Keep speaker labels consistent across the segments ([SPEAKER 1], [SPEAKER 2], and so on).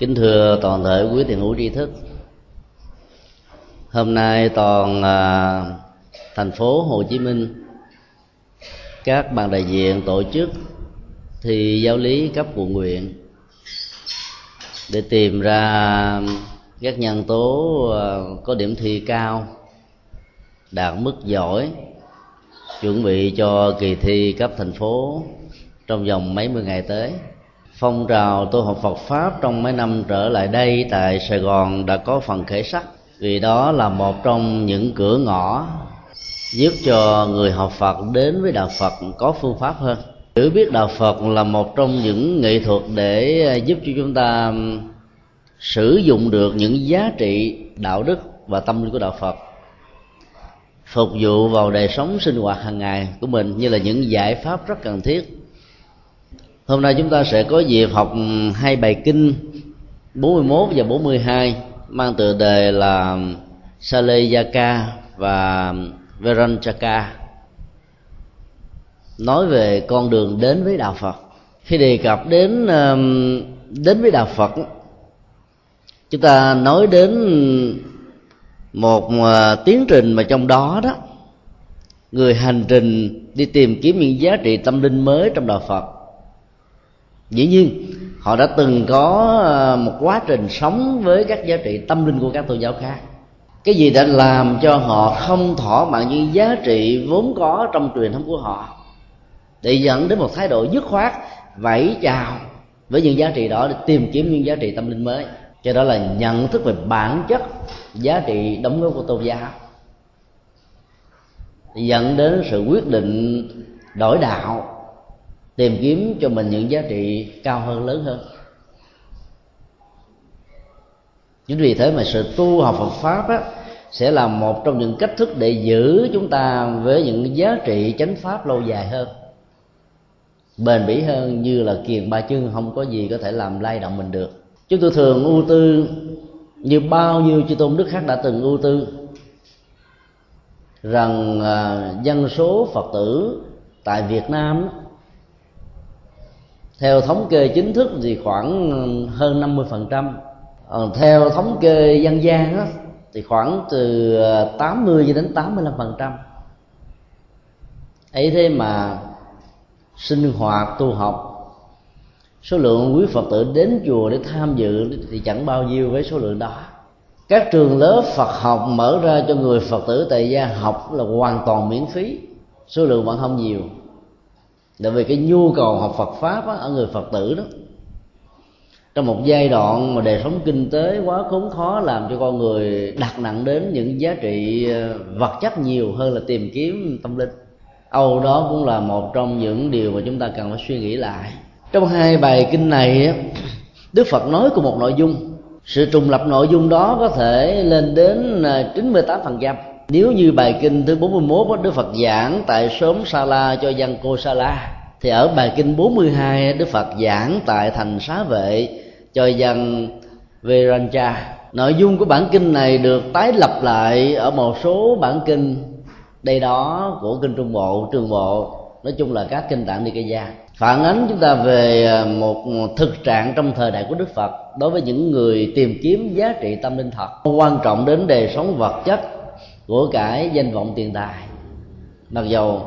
[SPEAKER 1] kính thưa toàn thể quý tiền hữu tri thức. Hôm nay toàn à, thành phố hồ chí minh các ban đại diện tổ chức thì giáo lý cấp quận nguyện để tìm ra các nhân tố à, có điểm thi cao đạt mức giỏi chuẩn bị cho kỳ thi cấp thành phố trong vòng mấy mươi ngày tới phong trào tu học Phật pháp trong mấy năm trở lại đây tại Sài Gòn đã có phần khởi sắc, vì đó là một trong những cửa ngõ giúp cho người học Phật đến với đạo Phật có phương pháp hơn. Hiểu biết đạo Phật là một trong những nghệ thuật để à, giúp cho chúng ta sử dụng được những giá trị, đạo đức và tâm linh của đạo Phật. Phục vụ vào đời sống sinh hoạt hàng ngày của mình như là những giải pháp rất cần thiết hôm nay chúng ta sẽ có dịp học hai bài kinh 41 và 42 mang tựa đề là Saleyaka và Veranchaka. Nói về con đường đến với đạo Phật. Khi đề cập đến um, đến với đạo Phật, chúng ta nói đến một uh, tiến trình mà trong đó đó, người hành trình đi tìm kiếm những giá trị tâm linh mới trong đạo Phật dĩ nhiên, họ đã từng có ờ, một quá trình sống với các giá trị tâm linh của các tôn giáo khác. Cái gì đã làm cho họ không thỏa mãn những giá trị vốn có trong truyền thống của họ, để dẫn đến một thái độ dứt khoát, vẫy chào với những giá trị đó để tìm kiếm những giá trị tâm linh mới. Cho đó là nhận thức về bản chất giá trị đóng góp của tôn giáo dẫn đến sự quyết định đổi đạo tìm kiếm cho mình những giá trị cao hơn lớn hơn. Chính vì thế mà sự tu học Phật pháp á, sẽ là một trong những cách thức để giữ chúng ta với những giá trị chánh pháp lâu dài hơn bền bỉ hơn như là kiền ba chân không có gì có thể làm lay động mình được. Chúng tôi thường ưu tư như bao nhiêu chư tôn đức khác đã từng ưu tư rằng à, dân số phật tử tại việt nam theo thống kê chính thức thì khoảng ừ, hơn 50% phần trăm. Ờ, theo thống kê dân gian đó, thì khoảng từ ờ, 80 cho đến 85 phần trăm. Ấy thế mà sinh hoạt tu học số lượng quý phật tử đến chùa để tham dự thì chẳng bao nhiêu với số lượng đó. Các trường lớp phật học mở ra cho người phật tử tại gia học là hoàn toàn miễn phí số lượng vẫn không nhiều tại vì cái nhu cầu học phật pháp á, ở người phật tử đó trong một giai đoạn mà đời sống kinh tế quá khốn khó làm cho con người đặt nặng đến những giá trị ờ, vật chất nhiều hơn là tìm kiếm tâm linh. Âu đó cũng là một trong những điều mà chúng ta cần phải suy nghĩ lại. Trong hai bài kinh này đức phật nói cùng một nội dung. Sự trùng lập nội dung đó có thể lên đến ờ, 98% nếu như bài kinh thứ 41 Đức Phật giảng tại xóm Sa La cho dân cô Sa La thì ở bài kinh 42 Đức Phật giảng tại thành xá vệ cho dân Verancha. Nội dung của bản kinh này được tái lập lại ở một số bản kinh đây đó của kinh Trung Bộ, Trường Bộ. Nói chung là các kinh tạng Nikaya. Phản ánh chúng ta về à, một thực trạng trong thời đại của đức phật đối với những người tìm kiếm giá trị tâm linh thật. Quan trọng đến đời sống vật chất của cái danh vọng tiền tài. Mặc dầu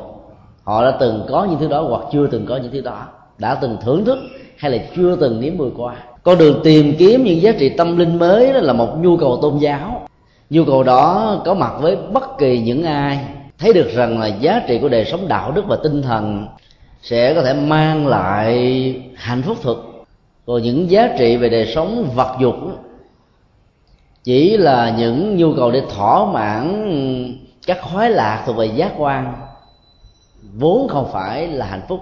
[SPEAKER 1] họ đã từng có những thứ đó hoặc chưa từng có những thứ đó, đã từng thưởng thức hay là chưa từng nếm mùi qua. Con đường tìm kiếm những giá trị tâm linh mới đó là một nhu cầu tôn giáo. Nhu cầu đó có mặt với bất kỳ những ai thấy được rằng là giá trị của đời sống đạo đức và tinh thần sẽ có thể mang lại hạnh phúc thực. Còn những giá trị về đời sống vật dục chỉ là những nhu cầu để thỏa mãn các khoái lạc thuộc về giác quan vốn không phải là hạnh phúc.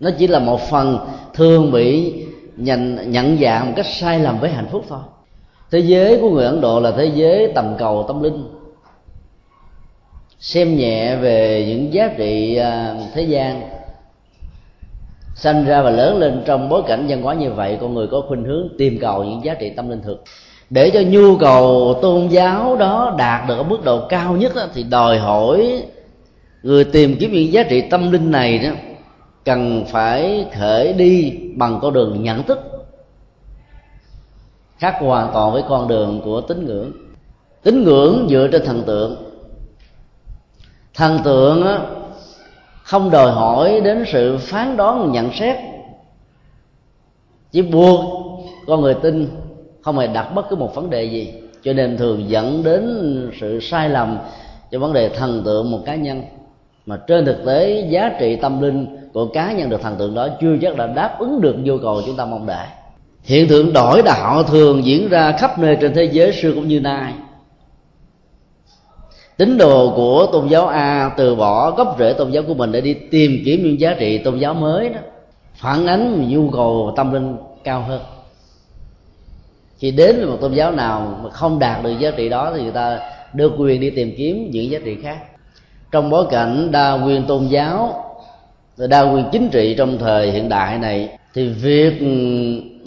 [SPEAKER 1] Nó chỉ là một phần thường bị nhận, nhận dạng một cách sai lầm với hạnh phúc thôi. Thế giới của người ấn độ là thế giới tầm cầu tâm linh. Xem nhẹ về những giá trị à, thế gian sanh ra và lớn lên trong bối cảnh văn hóa như vậy con người có khuynh hướng tìm cầu những giá trị tâm linh thực. Để cho nhu cầu tôn giáo đó đạt được ở mức độ cao nhất đó, thì đòi hỏi người tìm kiếm những giá trị tâm linh này đó cần phải khởi đi bằng con đường nhận thức khác hoàn toàn với con đường của tín ngưỡng. Tín ngưỡng dựa trên thần tượng. Thần tượng á, không đòi hỏi đến sự phán đoán, nhận xét. Chỉ buộc con người tin, không hề đặt bất cứ một vấn đề gì. Cho nên thường dẫn đến sự sai lầm cho vấn đề thần tượng một cá nhân. Mà trên thực tế, giá trị tâm linh của cá nhân được thần tượng đó chưa chắc đã đáp ứng được nhu cầu chúng ta mong đợi. Hiện tượng đổi đạo thường diễn ra khắp nơi trên thế giới xưa cũng như nay tín đồ của tôn giáo a từ bỏ gốc rễ tôn giáo của mình để đi tìm kiếm những giá trị tôn giáo mới đó, phản ánh nhu cầu tâm linh cao hơn. Khi đến với một tôn giáo nào mà không đạt được giá trị đó thì người ta được quyền đi tìm kiếm những giá trị khác. Trong bối cảnh đa quyền tôn giáo, đa quyền chính trị trong thời hiện đại này thì việc ừ,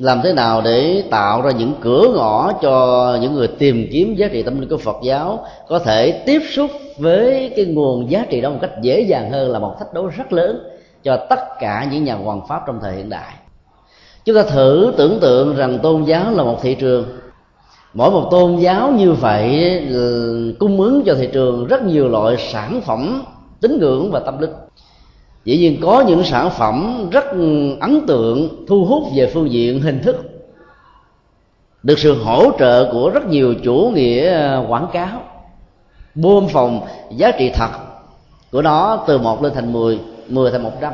[SPEAKER 1] làm thế nào để tạo ra những cửa ngõ cho những người tìm kiếm giá trị tâm linh của Phật giáo có thể tiếp xúc với cái nguồn giá trị đó một cách dễ dàng hơn là một thách đố rất lớn cho tất cả những nhà hoàng pháp trong thời hiện đại? Chúng ta thử tưởng tượng rằng tôn giáo là một thị trường. Mỗi một tôn giáo như vậy ừ, cung ứng cho thị trường rất nhiều loại sản phẩm tín ngưỡng và tâm linh dĩ nhiên có những sản phẩm rất ấn tượng, thu hút về phương diện hình thức. Được sự hỗ trợ của rất nhiều chủ nghĩa à, quảng cáo bơm phòng giá trị thật. Của nó từ một lên thành mười mười thành một trăm.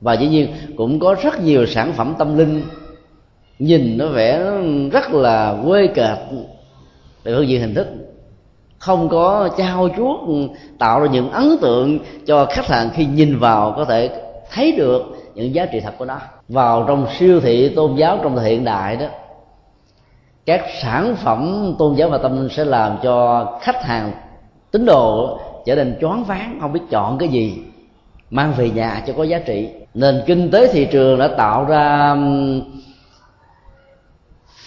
[SPEAKER 1] Và dĩ nhiên cũng có rất nhiều sản phẩm tâm linh. Nhìn nó vẻ rất là quê kệch từ phương diện hình thức không có trao chuốt, tạo ra những ấn tượng cho khách hàng khi nhìn vào có thể thấy được những giá trị thật của nó. Vào trong siêu thị tôn giáo trong thời hiện đại đó, các sản phẩm tôn giáo và tâm linh sẽ làm cho khách hàng tín đồ trở nên choáng váng, không biết chọn cái gì, mang về nhà cho có giá trị. Nền kinh tế thị trường đã tạo ra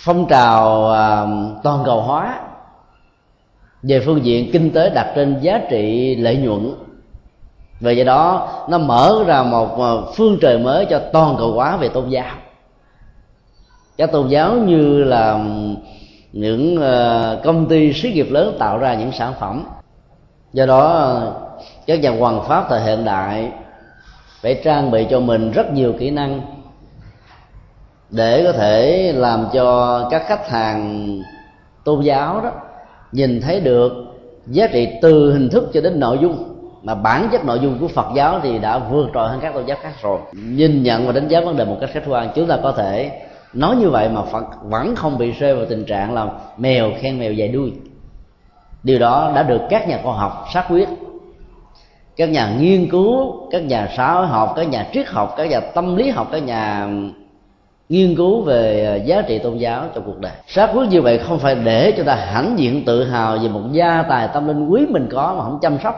[SPEAKER 1] phong trào toàn cầu hóa về phương diện kinh tế đặt trên giá trị lợi nhuận. Và do đó, nó mở ra một ờ, phương trời mới cho toàn cầu hóa về tôn giáo. Các tôn giáo như là những ờ, công ty xí nghiệp lớn tạo ra những sản phẩm. Do đó ờ, các nhà hoàng pháp thời hiện đại phải trang bị cho mình rất nhiều kỹ năng để có thể làm cho các khách hàng tôn giáo đó nhìn thấy được giá trị từ hình thức cho đến nội dung, mà bản chất nội dung của Phật giáo thì đã vượt trội hơn các tôn giáo khác rồi. Nhìn nhận và đánh giá vấn đề một cách khách quan, chúng ta có thể nói như vậy mà Phật vẫn không bị rơi vào tình trạng là mèo khen mèo dài đuôi. Điều đó đã được các nhà khoa học xác quyết. Các nhà nghiên cứu, các nhà xã hội học, các nhà triết học, các nhà tâm lý học, các nhà nghiên cứu về à, giá trị tôn giáo trong cuộc đời. Sát quyết như vậy không phải để cho ta hãnh diện tự hào về một gia tài tâm linh quý mình có mà không chăm sóc.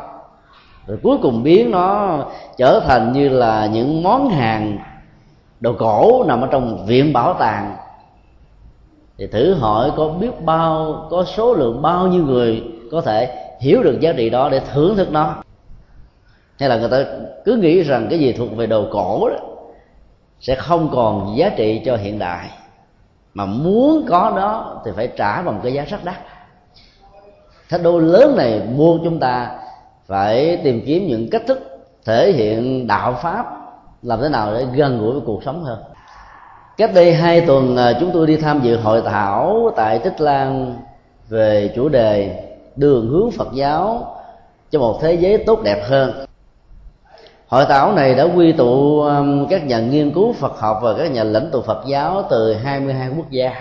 [SPEAKER 1] Rồi cuối cùng biến nó trở thành như là những món hàng, đồ cổ nằm ở trong viện bảo tàng. Thì thử hỏi có biết bao, có số lượng bao nhiêu người có thể hiểu được giá trị đó để thưởng thức nó? Hay là người ta cứ nghĩ rằng cái gì thuộc về đồ cổ đó? Sẽ không còn giá trị cho hiện đại. Mà muốn có nó thì phải trả bằng cái giá rất đắt. Thách đố lớn này mua chúng ta phải tìm kiếm những cách thức thể hiện đạo pháp làm thế nào để gần gũi với cuộc sống hơn. Cách đây hai tuần à, chúng tôi đi tham dự hội thảo tại tích lan về chủ đề đường hướng phật giáo cho một thế giới tốt đẹp hơn hội thảo này đã quy tụ um, các nhà nghiên cứu Phật học và các nhà lãnh tụ Phật giáo từ 22 quốc gia.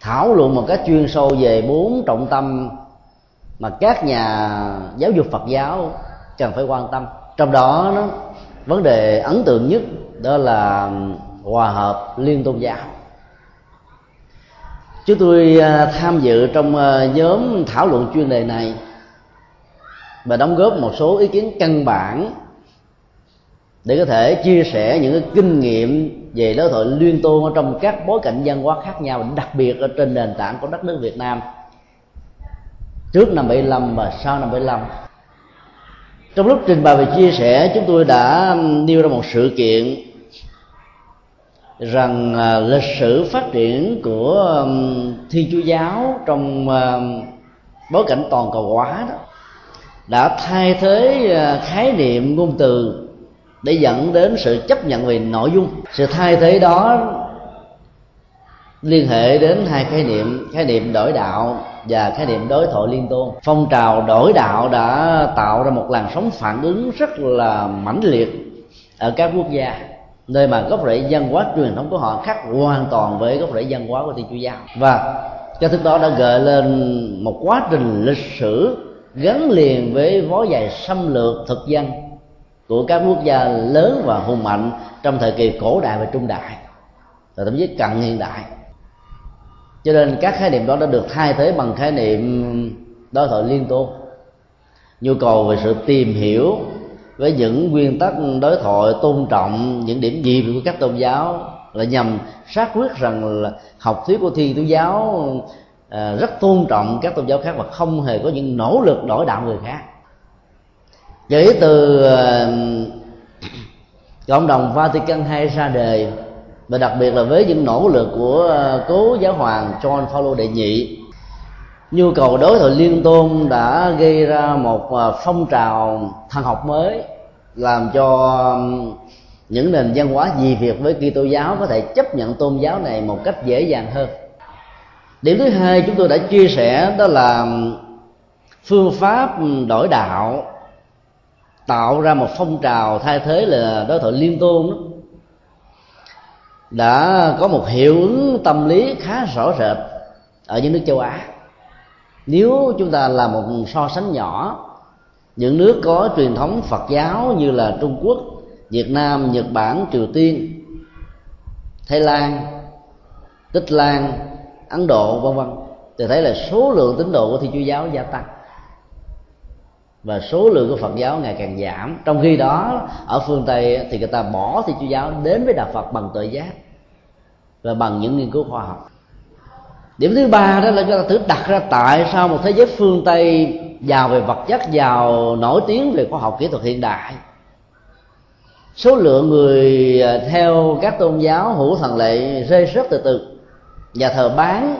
[SPEAKER 1] Thảo luận một cách chuyên sâu về bốn trọng tâm mà các nhà giáo dục Phật giáo cần phải quan tâm. Trong đó, nó, vấn đề ấn tượng nhất đó là um, hòa hợp liên tôn giáo. Chúng tôi uh, tham dự trong uh, nhóm thảo luận chuyên đề này và đóng góp một số ý kiến căn bản để có thể chia sẻ những cái kinh nghiệm về đối thoại liên tôn ở trong các bối cảnh văn hóa khác nhau, đặc biệt ở trên nền tảng của đất nước Việt Nam. Trước năm 75 và sau năm 75 trong lúc trình bày và chia sẻ, chúng tôi đã nêu ra một sự kiện rằng à, lịch sử phát triển của thiên chúa giáo trong bối cảnh toàn cầu hóa đó đã thay thế à, khái niệm ngôn từ để dẫn đến sự chấp nhận về nội dung. Sự thay thế đó liên hệ đến hai khái niệm khái niệm đổi đạo và khái niệm đối thoại liên tôn. Phong trào đổi đạo đã tạo ra một làn sóng phản ứng rất là mãnh liệt ở các quốc gia, nơi mà gốc rễ văn hóa truyền thống của họ khác hoàn toàn với gốc rễ văn hóa của thiên chúa giáo. Và cho thức đó đã gợi lên một quá trình lịch sử gắn liền với vó dài xâm lược thực dân của các quốc gia lớn và hùng mạnh trong thời kỳ cổ đại và trung đại, và thậm chí cận hiện đại. Cho nên các khái niệm đó đã được thay thế bằng khái niệm đối thoại liên tôn, nhu cầu về sự tìm hiểu với những nguyên tắc đối thoại tôn trọng, những điểm gì của các tôn giáo là nhằm xác quyết rằng là học thuyết của thiên chúa giáo à, rất tôn trọng các tôn giáo khác và không hề có những nỗ lực đổi đạo người khác. Kể từ ờ, cộng đồng Vatican II ra đời và đặc biệt là với những nỗ lực của ờ, cố giáo hoàng John Paul đệ nhị nhu cầu đối thoại liên tôn đã gây ra một phong trào thần học mới làm cho những nền văn hóa gì việt với Kitô giáo có thể chấp nhận tôn giáo này một cách dễ dàng hơn điểm thứ hai chúng tôi đã chia sẻ đó là phương pháp đổi đạo tạo ra một phong trào thay thế là đối thoại liên tôn đó đã có một hiệu ứng tâm lý khá rõ rệt ở những nước châu Á. Nếu chúng ta làm một so sánh nhỏ những nước có truyền thống Phật giáo như là Trung Quốc, Việt Nam, Nhật Bản, Triều Tiên, Thái Lan, Tích Lan, Ấn Độ, vân vân. Thì thấy là số lượng tín đồ của Thiên Chúa giáo gia tăng. Và số lượng của Phật giáo ngày càng giảm. Trong khi đó, ở phương Tây thì người ta bỏ Thiên Chúa giáo đến với đạo Phật bằng tự giác và bằng những nghiên cứu khoa học. Điểm thứ ba đó là chúng ta thử đặt ra tại sao một thế giới phương Tây giàu về vật chất, giàu nổi tiếng về khoa học kỹ thuật hiện đại. Số lượng người theo các tôn giáo hữu thần lệ rơi rất từ từ nhà thờ bán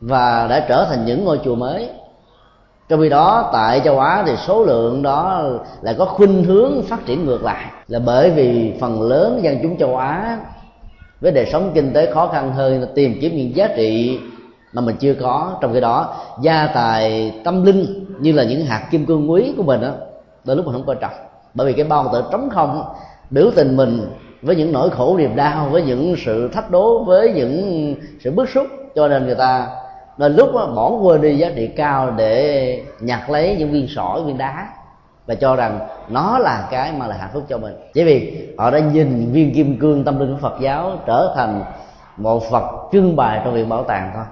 [SPEAKER 1] và đã trở thành những ngôi chùa mới. Trong khi đó, tại châu á thì số lượng đó lại có khuynh hướng phát triển ngược lại. Là bởi vì phần lớn dân chúng châu á với đời sống kinh tế khó khăn hơn là tìm kiếm những giá trị mà mình chưa có. Trong khi đó, gia tài, tâm linh như là những hạt kim cương quý của mình đó đôi lúc mình không coi trọng. Bởi vì cái bao tử trống không, biểu tình mình với những nỗi khổ niềm đau với những sự thách đố với những sự bức xúc. Cho nên người ta nên lúc đó, bỏ quên đi giá trị cao để nhặt lấy những viên sỏi viên đá và cho rằng nó là cái mà là hạnh phúc cho mình. Chỉ vì họ đã nhìn viên kim cương tâm linh của phật giáo trở thành một vật trưng bày trong viện bảo tàng thôi.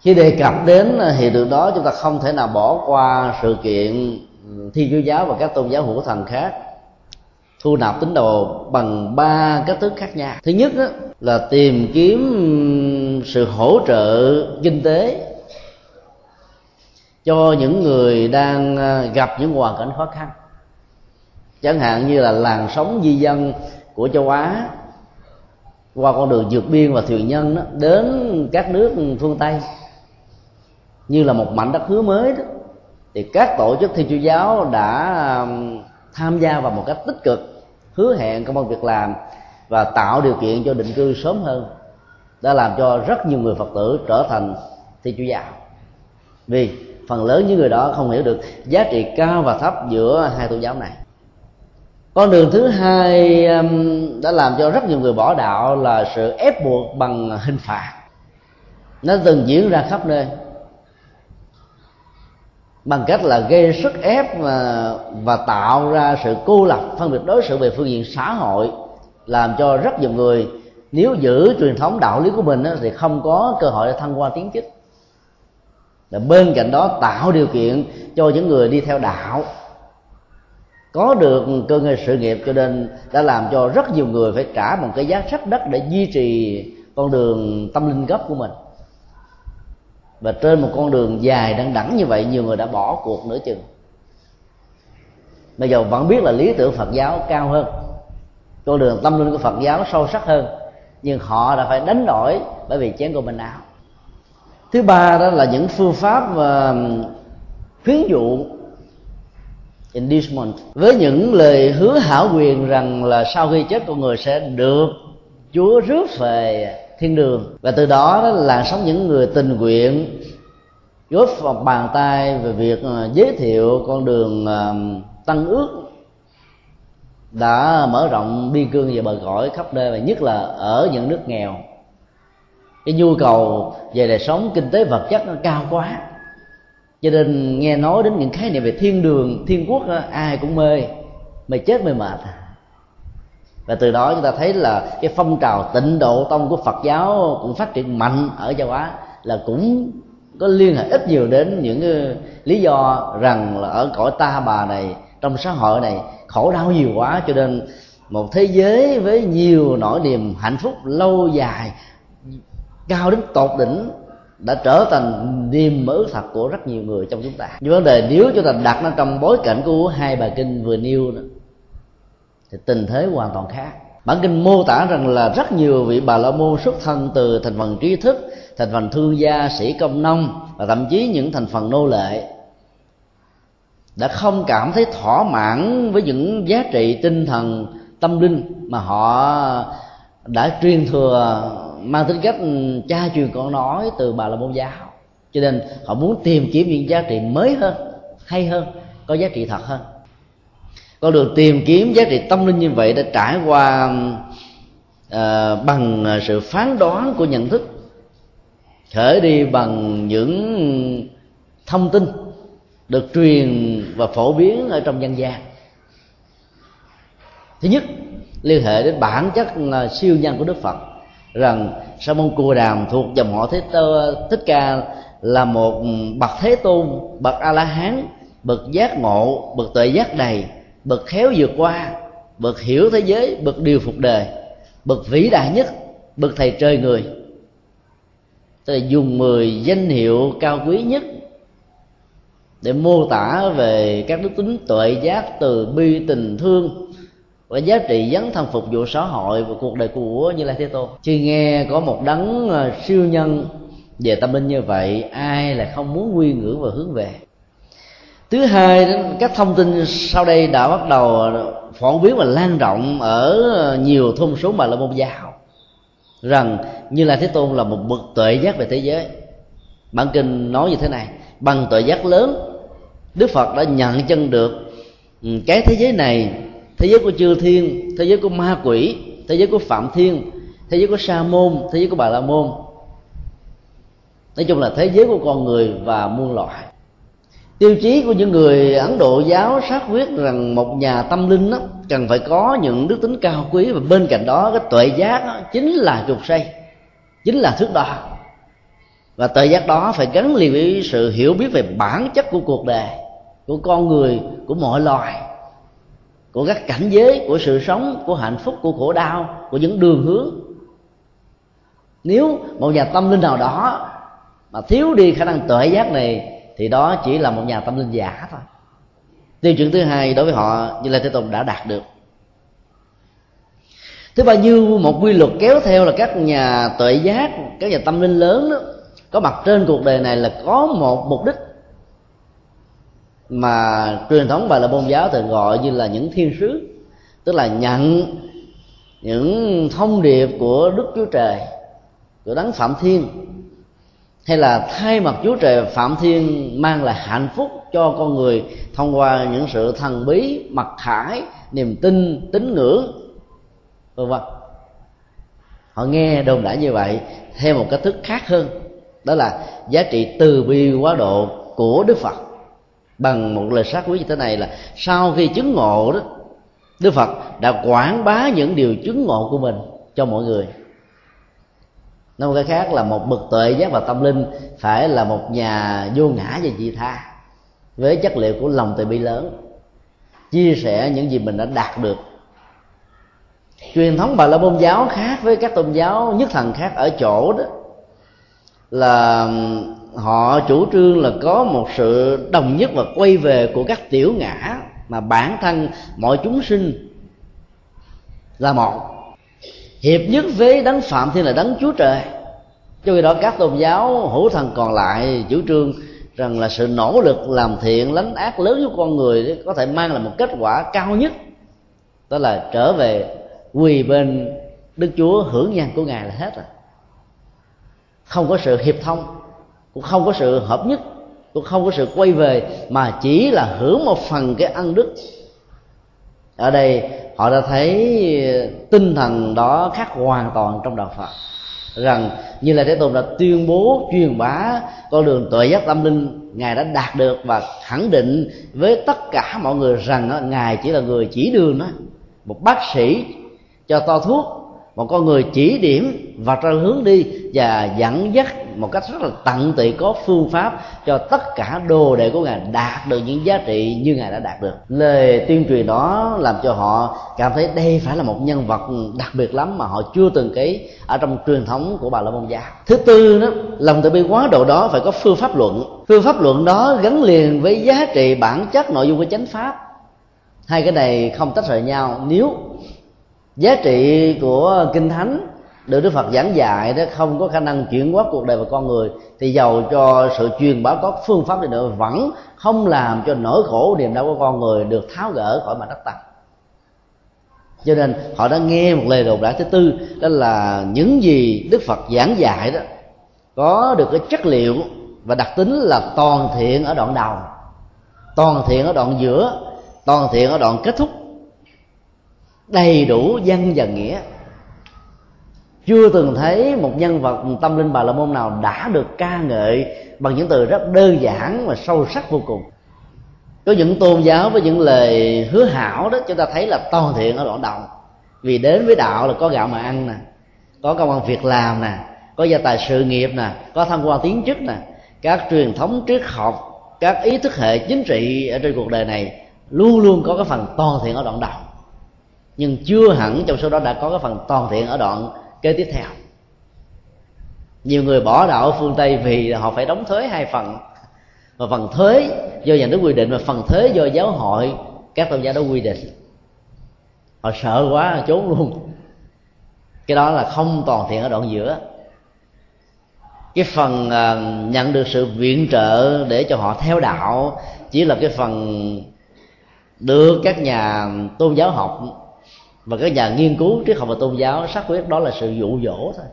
[SPEAKER 1] Khi đề cập đến à, hiện tượng đó chúng ta không thể nào bỏ qua sự kiện ừ, thiên chúa giáo và các tôn giáo hữu thần khác thu nạp tín đồ bằng ba cách thức khác nhau. Thứ nhất đó, là tìm kiếm sự hỗ trợ kinh tế cho những người đang à, gặp những hoàn cảnh khó khăn. Chẳng hạn như là làn sóng di dân của châu á qua con đường vượt biên và thuyền nhân đó, đến các nước phương tây. Như là một mảnh đất hứa mới đó thì các tổ chức thiên chúa giáo đã à, tham gia vào một cách tích cực, hứa hẹn công an việc làm và tạo điều kiện cho định cư sớm hơn. Đã làm cho rất nhiều người phật tử trở thành thiên Chủ giáo. Vì phần lớn những người đó không hiểu được giá trị cao và thấp giữa hai tôn giáo này. Con đường thứ hai um, đã làm cho rất nhiều người bỏ đạo là sự ép buộc bằng hình phạt. Nó từng diễn ra khắp nơi bằng cách là gây sức ép và, và tạo ra sự cô lập phân biệt đối xử về phương diện xã hội làm cho rất nhiều người nếu giữ truyền thống đạo lý của mình đó, thì không có cơ hội để thăng qua tiến chức. Là bên cạnh đó tạo điều kiện cho những người đi theo đạo. Có được cơ ngơi sự nghiệp cho nên đã làm cho rất nhiều người phải trả một cái giá rất đắt để duy trì con đường tâm linh gốc của mình và trên một con đường dài đang đẳng như vậy, nhiều người đã bỏ cuộc nửa chừng. Bây giờ vẫn biết là lý tưởng phật giáo cao hơn. Con đường tâm linh của phật giáo sâu sắc hơn. Nhưng họ đã phải đánh đổi bởi vì chén của mình áo. Thứ ba đó là những phương pháp và khuyến dụ inducement. Với những lời hứa hảo quyền rằng là sau khi chết con người sẽ được Chúa rước về thiên đường. Và từ đó, đó là sống những người tình nguyện góp vào bàn tay về việc ờ, giới thiệu con đường ờ, tăng ước đã mở rộng biên cương và bờ cõi khắp nơi và nhất là ở những nước nghèo. Cái nhu cầu về đời sống kinh tế vật chất nó cao quá. Cho nên nghe nói đến những khái niệm về thiên đường thiên quốc đó, ai cũng mê mê chết mê mệt và từ đó chúng ta thấy là cái phong trào tịnh độ tông của phật giáo cũng phát triển mạnh ở châu á, là cũng có liên hệ ít nhiều đến những lý do rằng là ở cõi ta bà này, trong xã hội này, khổ đau nhiều quá, cho nên một thế giới với nhiều nỗi niềm hạnh phúc lâu dài, cao đến tột đỉnh, đã trở thành niềm mơ thật của rất nhiều người trong chúng ta. Nhưng vấn đề nếu chúng ta đặt nó trong bối cảnh của hai bài kinh vừa nêu đó thì tình thế hoàn toàn khác. Bản kinh mô tả rằng là rất nhiều vị bà la môn xuất thân từ thành phần trí thức, thành phần thương gia, sĩ công nông và thậm chí những thành phần nô lệ đã không cảm thấy thỏa mãn với những giá trị tinh thần, tâm linh mà họ đã truyền thừa, mang tính cách cha truyền con nói từ bà la môn giáo. Cho nên họ muốn tìm kiếm những giá trị mới hơn, hay hơn, có giá trị thật hơn con đường tìm kiếm giá trị tâm linh như vậy đã trải qua à, bằng sự phán đoán của nhận thức khởi đi bằng những thông tin được truyền và phổ biến ở trong dân gian. Thứ nhất liên hệ đến bản chất là siêu nhân của đức phật rằng sa môn cua đàm thuộc dòng họ thế tơ thích ca là một bậc thế tôn bậc a la hán bậc giác ngộ bậc tuệ giác đầy bậc khéo vượt qua, bậc hiểu thế giới, bậc điều phục đời, bậc vĩ đại nhất, bậc thầy trời người. Tức là dùng 10 danh hiệu cao quý nhất để mô tả về các đức tính tuệ giác từ bi tình thương và giá trị dấn thân phục vụ xã hội và cuộc đời của như lai thế tôn. Khi nghe có một đấng ờ, siêu nhân về tâm linh như vậy, ai là không muốn quy ngưỡng và hướng về? Thứ hai, các thông tin sau đây đã bắt đầu phổ biến và lan rộng ở nhiều thôn số mà là môn giáo, rằng như là thế tôn là một bậc tuệ giác về thế giới. Bản kinh nói như thế này, bằng tuệ giác lớn, đức phật đã nhận chân được ừ, cái thế giới này, thế giới của chư thiên, thế giới của ma quỷ, thế giới của phạm thiên, thế giới của sa môn, thế giới của bà la môn. Nói chung là thế giới của con người và muôn loài tiêu chí của những người ấn độ giáo xác quyết rằng một nhà tâm linh đó, cần phải có những đức tính cao quý và bên cạnh đó cái tuệ giác đó, chính là trục xây chính là thước đo. Và tuệ giác đó phải gắn liền với sự hiểu biết về bản chất của cuộc đời của con người của mọi loài của các cảnh giới của sự sống của hạnh phúc của khổ đau của những đường hướng. Nếu một nhà tâm linh nào đó mà thiếu đi khả năng tuệ giác này thì đó chỉ là một nhà tâm linh giả thôi. Tiêu chuẩn thứ hai đối với họ như là thế tôn đã đạt được. Thứ ba, như một quy luật kéo theo là các nhà tuệ giác, các nhà tâm linh lớn đó, có mặt trên cuộc đời này là có một mục đích mà truyền thống bà là môn giáo thường gọi như là những thiên sứ, tức là nhận những thông điệp của đức chúa trời, của đấng phạm thiên hay là thay mặt chúa trời, phạm thiên mang lại hạnh phúc cho con người thông qua những sự thần bí, mặc khải, niềm tin, tín ngưỡng, vân vân. Họ nghe đồn đã như vậy, theo một cách thức khác hơn, đó là giá trị từ bi quá độ của đức phật. Bằng một lời sát quý như thế này là, sau khi chứng ngộ đó, đức phật đã quảng bá những điều chứng ngộ của mình cho mọi người nói một cái khác là một bậc tuệ giác và tâm linh phải là một nhà vô ngã và vị tha với chất liệu của lòng từ bi lớn, chia sẻ những gì mình đã đạt được. Truyền thống bà la môn giáo khác với các tôn giáo nhất thần khác ở chỗ đó là họ chủ trương là có một sự đồng nhất và quay về của các tiểu ngã mà bản thân mọi chúng sinh là một hiệp nhất với đấng phạm thiên là đấng chúa trời. Cho vì đó các tôn giáo, hữu thần còn lại, chủ trương rằng là sự nỗ lực làm thiện lánh ác lớn của con người có thể mang lại một kết quả cao nhất. Đó là trở về quỳ bên đức chúa hưởng nhan của ngài là hết rồi. Không có sự hiệp thông, cũng không có sự hợp nhất, cũng không có sự quay về, mà chỉ là hưởng một phần cái ăn đức ở đây, họ đã thấy tinh thần đó khác hoàn toàn trong đạo phật. Rằng, như là thế tôn đã tuyên bố, truyền bá con đường tuệ giác tâm linh, ngài đã đạt được và khẳng định với tất cả mọi người rằng ngài chỉ là người chỉ đường đó một bác sĩ cho to thuốc một con người chỉ điểm và ra hướng đi và dẫn dắt một cách rất là tận tụy, có phương pháp cho tất cả đồ đệ của ngài đạt được những giá trị như ngài đã đạt được. Lời tuyên truyền đó làm cho họ cảm thấy đây phải là một nhân vật đặc biệt lắm mà họ chưa từng ký ở trong truyền thống của bà la môn giáo thứ tư đó, lòng từ bi quá độ đó phải có phương pháp luận. Phương pháp luận đó gắn liền với giá trị bản chất nội dung của chánh pháp. Hai cái này không tách rời nhau. Nếu giá trị của kinh thánh được đức phật giảng dạy đó không có khả năng chuyển hóa cuộc đời và con người, thì giàu cho sự truyền bá có phương pháp đi nữa vẫn không làm cho nỗi khổ, niềm đau của con người được tháo gỡ khỏi mặt đất tầng cho nên họ đã nghe một lời đồn đại thứ tư, đó là những gì đức phật giảng dạy đó có được cái chất liệu và đặc tính là toàn thiện ở đoạn đầu, toàn thiện ở đoạn giữa, toàn thiện ở đoạn kết thúc đầy đủ văn và nghĩa. Chưa từng thấy một nhân vật tâm linh bà la môn nào đã được ca ngợi bằng những từ rất đơn giản và sâu sắc vô cùng. Có những tôn giáo với những lời hứa hảo đó, chúng ta thấy là toàn thiện ở đoạn đầu. Vì đến với đạo là có gạo mà ăn nè, có công an việc làm nè, có gia tài sự nghiệp nè, có thăng quan tiến chức nè. Các truyền thống triết học, các ý thức hệ chính trị ở trên cuộc đời này luôn luôn có cái phần toàn thiện ở đoạn đầu nhưng chưa hẳn trong số đó đã có cái phần toàn thiện ở đoạn kế tiếp theo. Nhiều người bỏ đạo ở phương tây vì họ phải đóng thuế hai phần. Và phần thuế do nhà nước quy định và phần thuế do giáo hội, các tôn giáo đó quy định. Họ sợ quá, trốn luôn. Cái đó là không toàn thiện ở đoạn giữa. Cái phần à, nhận được sự viện trợ để cho họ theo đạo chỉ là cái phần được các nhà tôn giáo học và các nhà nghiên cứu triết học và tôn giáo xác quyết đó là sự dụ dỗ thôi.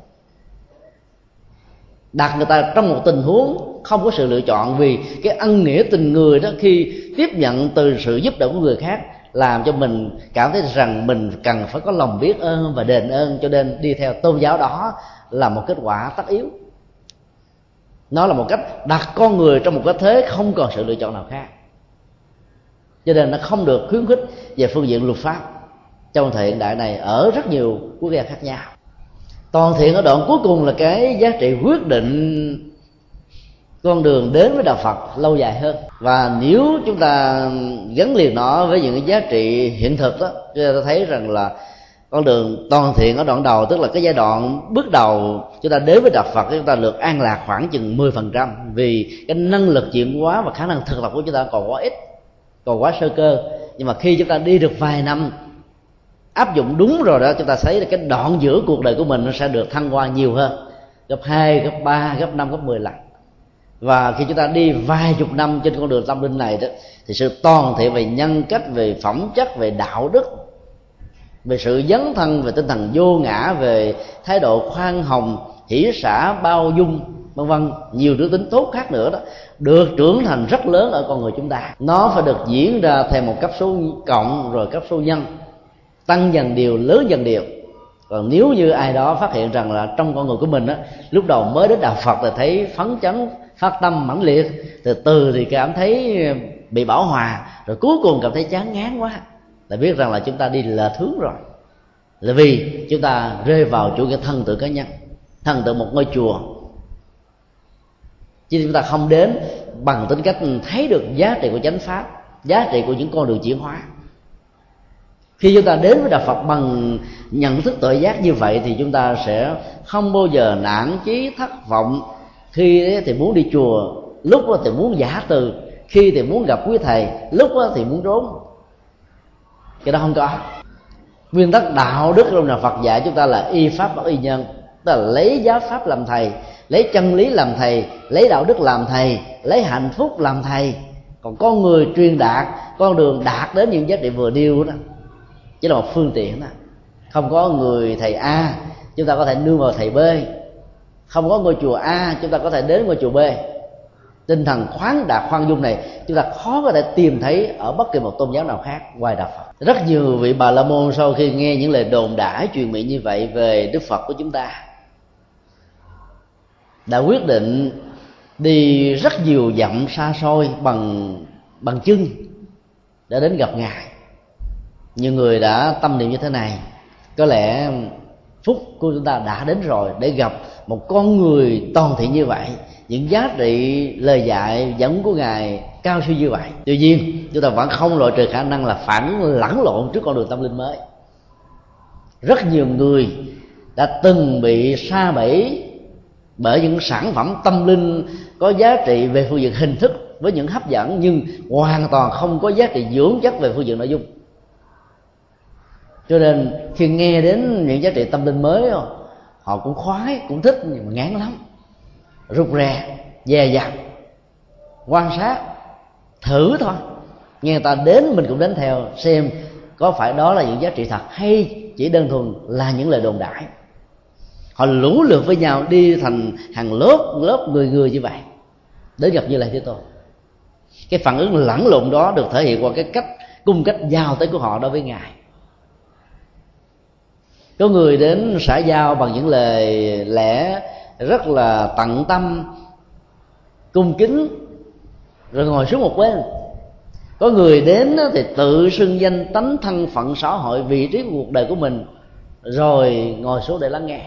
[SPEAKER 1] Đặt người ta trong một tình huống không có sự lựa chọn vì cái ân nghĩa tình người đó khi tiếp nhận từ sự giúp đỡ của người khác làm cho mình cảm thấy rằng mình cần phải có lòng biết ơn và đền ơn cho nên đi theo tôn giáo đó là một kết quả tất yếu. Nó là một cách đặt con người trong một cái thế không còn sự lựa chọn nào khác. Cho nên nó không được khuyến khích về phương diện luật pháp trong thời hiện đại này ở rất nhiều quốc gia khác nhau. Toàn thiện ở đoạn cuối cùng là cái giá trị quyết định con đường đến với đạo Phật lâu dài hơn. Và nếu chúng ta gắn liền nó với những cái giá trị hiện thực đó, chúng ta thấy rằng là con đường toàn thiện ở đoạn đầu, tức là cái giai đoạn bước đầu chúng ta đến với đạo Phật, chúng ta được an lạc khoảng chừng 10% vì cái năng lực chuyển hóa và khả năng thực tập của chúng ta còn quá ít, còn quá sơ cơ. Nhưng mà khi chúng ta đi được vài năm áp dụng đúng rồi đó chúng ta thấy là cái đoạn giữa cuộc đời của mình nó sẽ được thăng hoa nhiều hơn. Gấp 2, gấp 3, gấp 5, gấp 10 lần. Và khi chúng ta đi vài chục năm trên con đường tâm linh này đó thì sự toàn thiện về nhân cách về phẩm chất về đạo đức về sự dấn thân về tinh thần vô ngã về thái độ khoan hồng hỷ xã bao dung vân vân nhiều thứ tính tốt khác nữa đó được trưởng thành rất lớn ở con người chúng ta. Nó phải được diễn ra theo một cấp số cộng rồi cấp số nhân tăng dần điều, lớn dần điều. Còn nếu như ai đó phát hiện rằng là trong con người của mình á, lúc đầu mới đến đạo phật thì thấy phấn chấn, phát tâm, mãnh liệt, từ từ thì cảm thấy bị bảo hòa, rồi cuối cùng cảm thấy chán ngán quá. Là biết rằng là chúng ta đi lệch hướng rồi. Là vì chúng ta rơi vào chủ nghĩa thân tự cá nhân, thân tự một ngôi chùa. Chứ chúng ta không đến bằng tính cách thấy được giá trị của chánh pháp, giá trị của những con đường chuyển hóa khi chúng ta đến với đạo phật bằng nhận thức tội giác như vậy thì chúng ta sẽ không bao giờ nản chí thất vọng. Khi thì muốn đi chùa, lúc thì muốn giả từ. Khi thì muốn gặp quý thầy, lúc thì muốn trốn. Cái đó không có. Nguyên tắc đạo đức trong là phật dạy chúng ta là y pháp bất y nhân. Tức là lấy giáo pháp làm thầy, lấy chân lý làm thầy, lấy đạo đức làm thầy, lấy hạnh phúc làm thầy. Còn con người truyền đạt, con đường đạt đến những giá trị vừa điêu đó chỉ là một phương tiện đó. Không có người thầy a, chúng ta có thể nương vào thầy b. Không có ngôi chùa a, chúng ta có thể đến ngôi chùa b. Tinh thần khoáng đạt khoan dung này, chúng ta khó có thể tìm thấy ở bất kỳ một tôn giáo nào khác ngoài đạo phật. Rất nhiều vị bà la môn sau khi nghe những lời đồn đãi truyền miệng như vậy về đức phật của chúng ta, đã quyết định đi rất nhiều dặm xa xôi bằng bằng chân để đến gặp ngài nhiều người đã tâm niệm như thế này. Có lẽ phúc của chúng ta đã đến rồi để gặp một con người toàn thiện như vậy. Những giá trị lời dạy, dẫn của ngài cao siêu như vậy. Tuy nhiên, chúng ta vẫn không loại trừ khả năng là phản lẫn lộn trước con đường tâm linh mới. Rất nhiều người đã từng bị sa bẫy bởi những sản phẩm tâm linh có giá trị về phương diện hình thức với những hấp dẫn nhưng hoàn toàn không có giá trị dưỡng chất về phương diện nội dung cho nên khi nghe đến những giá trị tâm linh mới họ cũng khoái, cũng thích, nhưng mà ngán lắm. Rụt rè, dè dặt, quan sát, thử thôi. Nghe người ta đến, mình cũng đến theo, xem có phải đó là những giá trị thật hay chỉ đơn thuần là những lời đồn đại. Họ lũ lượt với nhau đi thành hàng lớp lớp người người như vậy. Đến gặp như lai thế tôn. Cái phản ứng lẫn lộn đó được thể hiện qua cái cách, cung cách giao tới của họ đối với ngài có người đến xã giao bằng những lời lẽ rất là tận tâm, cung kính, rồi ngồi xuống một bên. Có người đến thì tự xưng danh tánh thân phận xã hội, vị trí của cuộc đời của mình, rồi ngồi xuống để lắng nghe.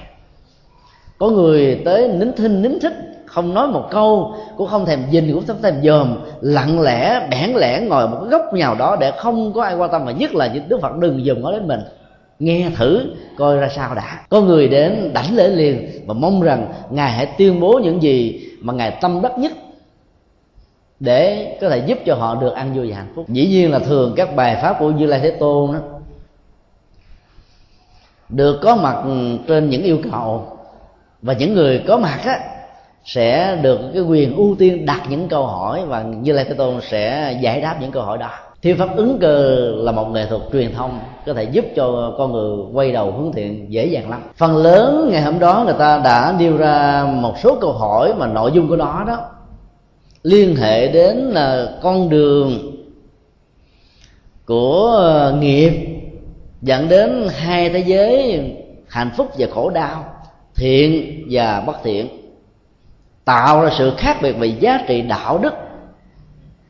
[SPEAKER 1] Có người tới nín thinh, nín thích không nói một câu, cũng không thèm nhìn, cũng không thèm dòm, lặng lẽ, bẽn lẽ ngồi một cái góc nào đó để không có ai quan tâm mà nhất là những đức phật đừng dòm ngó đến mình nghe thử, coi ra sao đã. Có người đến đảnh lễ liền và mong rằng ngài hãy tuyên bố những gì mà ngài tâm đắc nhất để có thể giúp cho họ được ăn vui và hạnh phúc. Dĩ nhiên là thường các bài pháp của như lai thế tôn đó được có mặt trên những yêu cầu. Và những người có mặt á, sẽ được cái quyền ưu tiên đặt những câu hỏi và như lai thế tôn sẽ giải đáp những câu hỏi đó thiên pháp ứng cơ là một nghệ thuật truyền thông có thể giúp cho con người quay đầu hướng thiện dễ dàng lắm. Phần lớn ngày hôm đó người ta đã nêu ra một số câu hỏi mà nội dung của nó đó. Liên hệ đến là con đường của ờ, nghiệp, dẫn đến hai thế giới hạnh phúc và khổ đau, thiện và bất thiện, tạo ra sự khác biệt về giá trị đạo đức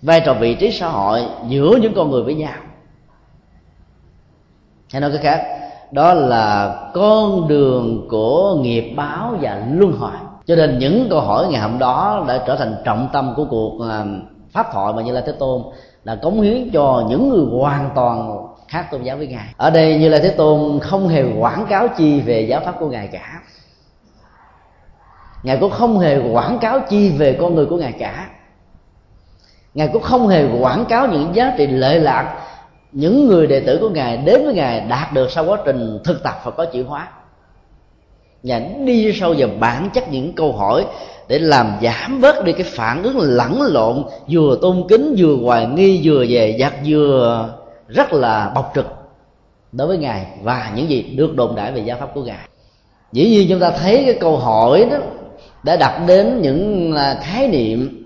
[SPEAKER 1] vai trò vị trí xã hội giữa những con người với nhau. Hay nói cái khác, đó là con đường của nghiệp báo và luân hồi. Cho nên những câu hỏi ngày hôm đó đã trở thành trọng tâm của cuộc à, pháp thoại mà như là thế tôn là cống hiến cho những người hoàn toàn khác tôn giáo với ngài. Ở đây như là thế tôn không hề quảng cáo chi về giáo pháp của ngài cả. Ngài cũng không hề quảng cáo chi về con người của ngài cả ngài cũng không hề quảng cáo những giá trị lệ lạc những người đệ tử của ngài đến với ngài đạt được sau quá trình thực tập và có chịu hóa. Ngài đi sâu vào bản chất những câu hỏi để làm giảm bớt đi cái phản ứng lẫn lộn, vừa tôn kính, vừa hoài nghi, vừa về giặc vừa rất là bộc trực đối với ngài và những gì được đồn đại về giáo pháp của ngài. Dĩ nhiên chúng ta thấy cái câu hỏi đó đã đặt đến những à, khái niệm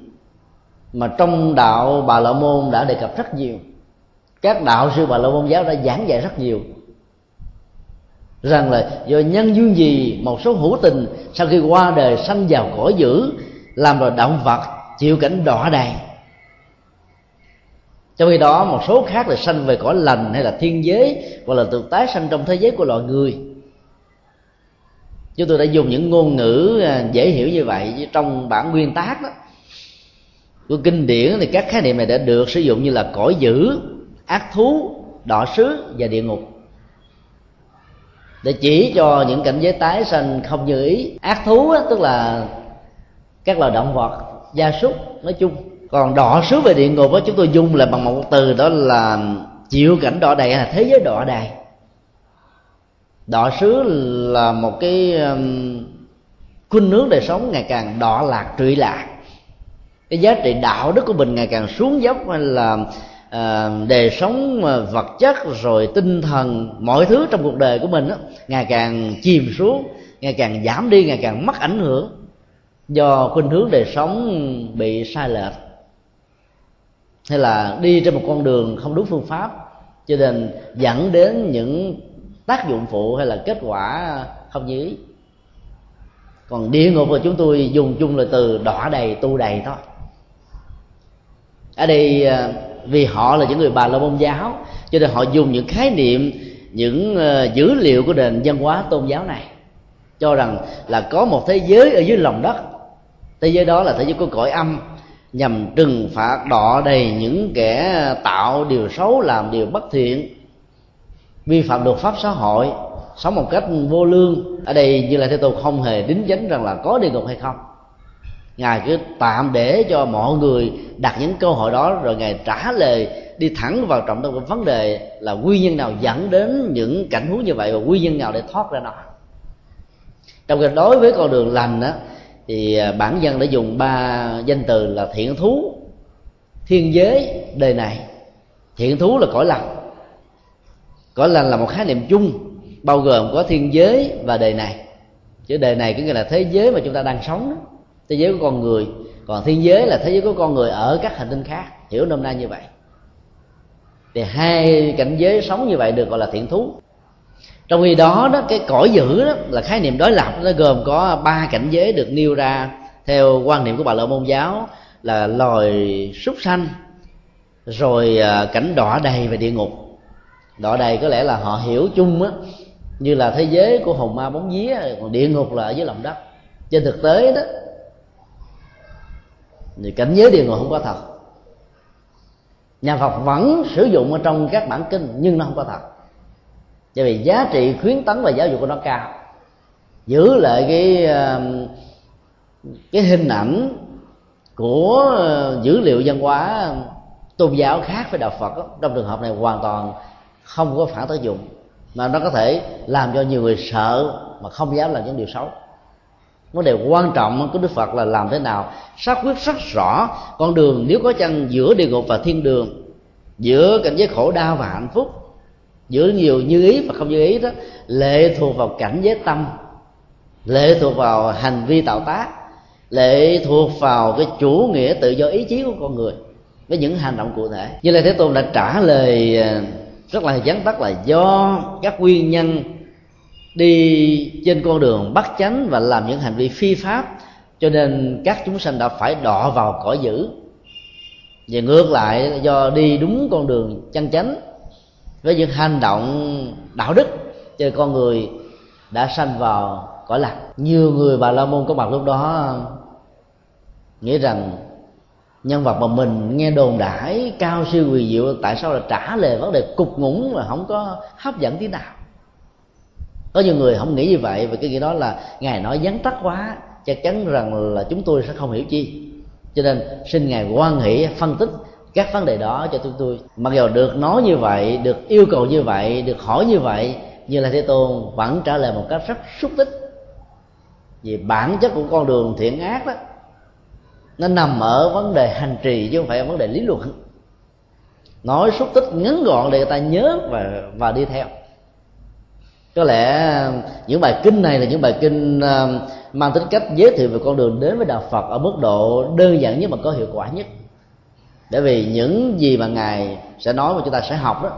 [SPEAKER 1] mà trong đạo bà la môn đã đề cập rất nhiều. Các đạo sư bà la môn giáo đã giảng dạy rất nhiều. Rằng là do nhân duyên gì, một số hữu tình, sau khi qua đời sanh vào cõi dữ, làm rồi động vật, chịu cảnh đọa đày. trong khi đó, một số khác là sanh về cõi lành hay là thiên giới, hoặc là tự tái sanh trong thế giới của loài người. Chúng tôi đã dùng những ngôn ngữ à, dễ hiểu như vậy trong bản nguyên tác đó của kinh điển thì các khái niệm này đã được sử dụng như là cõi dữ ác thú đỏ sứ và địa ngục. Để chỉ cho những cảnh giới tái sanh không như ý ác thú á, tức là các loài động vật gia súc nói chung. Còn đỏ sứ về địa ngục á, chúng tôi dùng là bằng một từ đó là chịu cảnh đọa đầy là thế giới đọa đầy. Đỏ sứ là một cái um, khuynh hướng đời sống ngày càng đỏ lạc trụy lạc cái giá trị đạo đức của mình ngày càng xuống dốc hay là à, đời sống à, vật chất rồi tinh thần mọi thứ trong cuộc đời của mình đó, ngày càng chìm xuống ngày càng giảm đi ngày càng mất ảnh hưởng do khuynh hướng đời sống bị sai lệch. Hay là đi trên một con đường không đúng phương pháp cho nên dẫn đến những tác dụng phụ hay là kết quả không như ý. Còn địa ngục là chúng tôi dùng chung là từ đỏ đầy tu đầy thôi ở đây à, vì họ là những người bà la môn giáo, cho nên họ dùng những khái niệm, những ờ, dữ liệu của nền văn hóa tôn giáo này, cho rằng là có một thế giới ở dưới lòng đất. Thế giới đó là thế giới của cõi âm, nhằm trừng phạt đọ đầy những kẻ tạo điều xấu, làm điều bất thiện, vi phạm luật pháp xã hội, sống một cách vô lương. Ở đây như là thế tôi không hề đính chính rằng là có địa ngục hay không ngài cứ tạm để cho mọi người đặt những câu hỏi đó, rồi ngài trả lời đi thẳng vào trọng tâm của vấn đề là nguyên nhân nào dẫn đến những cảnh huống như vậy và nguyên nhân nào để thoát ra nó. Trong khi đối với con đường lành đó thì à, bản dân đã dùng ba danh từ là thiện thú, thiên giới, đời này. Thiện thú là cõi lành. Cõi lành là một khái niệm chung, bao gồm có thiên giới và đời này. Chứ đời này có nghĩa là thế giới mà chúng ta đang sống đó thế giới của con người, còn thiên giới là thế giới của con người ở các hành tinh khác. Hiểu nôm na như vậy. Thì hai cảnh giới sống như vậy được gọi là thiện thú. Trong khi đó đó, cái cõi dữ đó là khái niệm đối lập. Nó gồm có ba cảnh giới được nêu ra theo quan niệm của bà lợi môn giáo là loài súc sanh, rồi à, cảnh đỏ đầy và địa ngục. Đỏ đầy có lẽ là họ hiểu chung á, như là thế giới của hồn ma bóng vía, còn địa ngục là ở dưới lòng đất. Trên thực tế đó thì cảnh giới địa ngục không có thật. Nhà Phật vẫn sử dụng ở trong các bản kinh nhưng nó không có thật. Bởi vì giá trị khuyến tấn và giáo dục của nó cao. Giữ lại cái um, cái hình ảnh của uh, dữ liệu văn hóa um, tôn giáo khác với đạo Phật đó, trong trường hợp này hoàn toàn không có phản tác dụng mà nó có thể làm cho nhiều người sợ mà không dám làm những điều xấu vấn đề quan trọng của đức phật là làm thế nào? Xác quyết rất rõ, con đường nếu có chăng giữa địa ngục và thiên đường, giữa cảnh giới khổ đau và hạnh phúc, giữa nhiều như ý và không như ý đó, lệ thuộc vào cảnh giới tâm, lệ thuộc vào hành vi tạo tác, lệ thuộc vào cái chủ nghĩa tự do ý chí của con người với những hành động cụ thể. Như là thế tôn đã trả lời à, rất là vắn tắt là do các nguyên nhân đi trên con đường bắt chánh và làm những hành vi phi pháp, cho nên các chúng sanh đã phải đọ vào cõi dữ. Và ngược lại, do đi đúng con đường chân chánh, với những hành động đạo đức, cho nên con người đã sanh vào cõi lạc. Nhiều người bà la môn có mặt lúc đó nghĩ rằng nhân vật mà mình nghe đồn đãi cao siêu quỳ diệu, tại sao là trả lời vấn đề cục ngủng mà không có hấp dẫn tí nào? Có nhiều người không nghĩ như vậy vì cái nghĩa đó là ngài nói vắn tắt quá, chắc chắn rằng là chúng tôi sẽ không hiểu chi. Cho nên xin ngài quan hỷ, phân tích các vấn đề đó cho chúng tôi. Mặc dù được nói như vậy, được yêu cầu như vậy, được hỏi như vậy như là thế tôn vẫn trả lời một cách rất xúc tích. Vì bản chất của con đường thiện ác đó, nó nằm ở vấn đề hành trì chứ không phải ở vấn đề lý luận. Nói xúc tích ngắn gọn để người ta nhớ và và đi theo có lẽ um, những bài kinh này là những bài kinh um, mang tính cách giới thiệu về con đường đến với đạo phật ở mức độ đơn giản nhất mà có hiệu quả nhất. Bởi vì những gì mà ngài sẽ nói mà chúng ta sẽ học đó,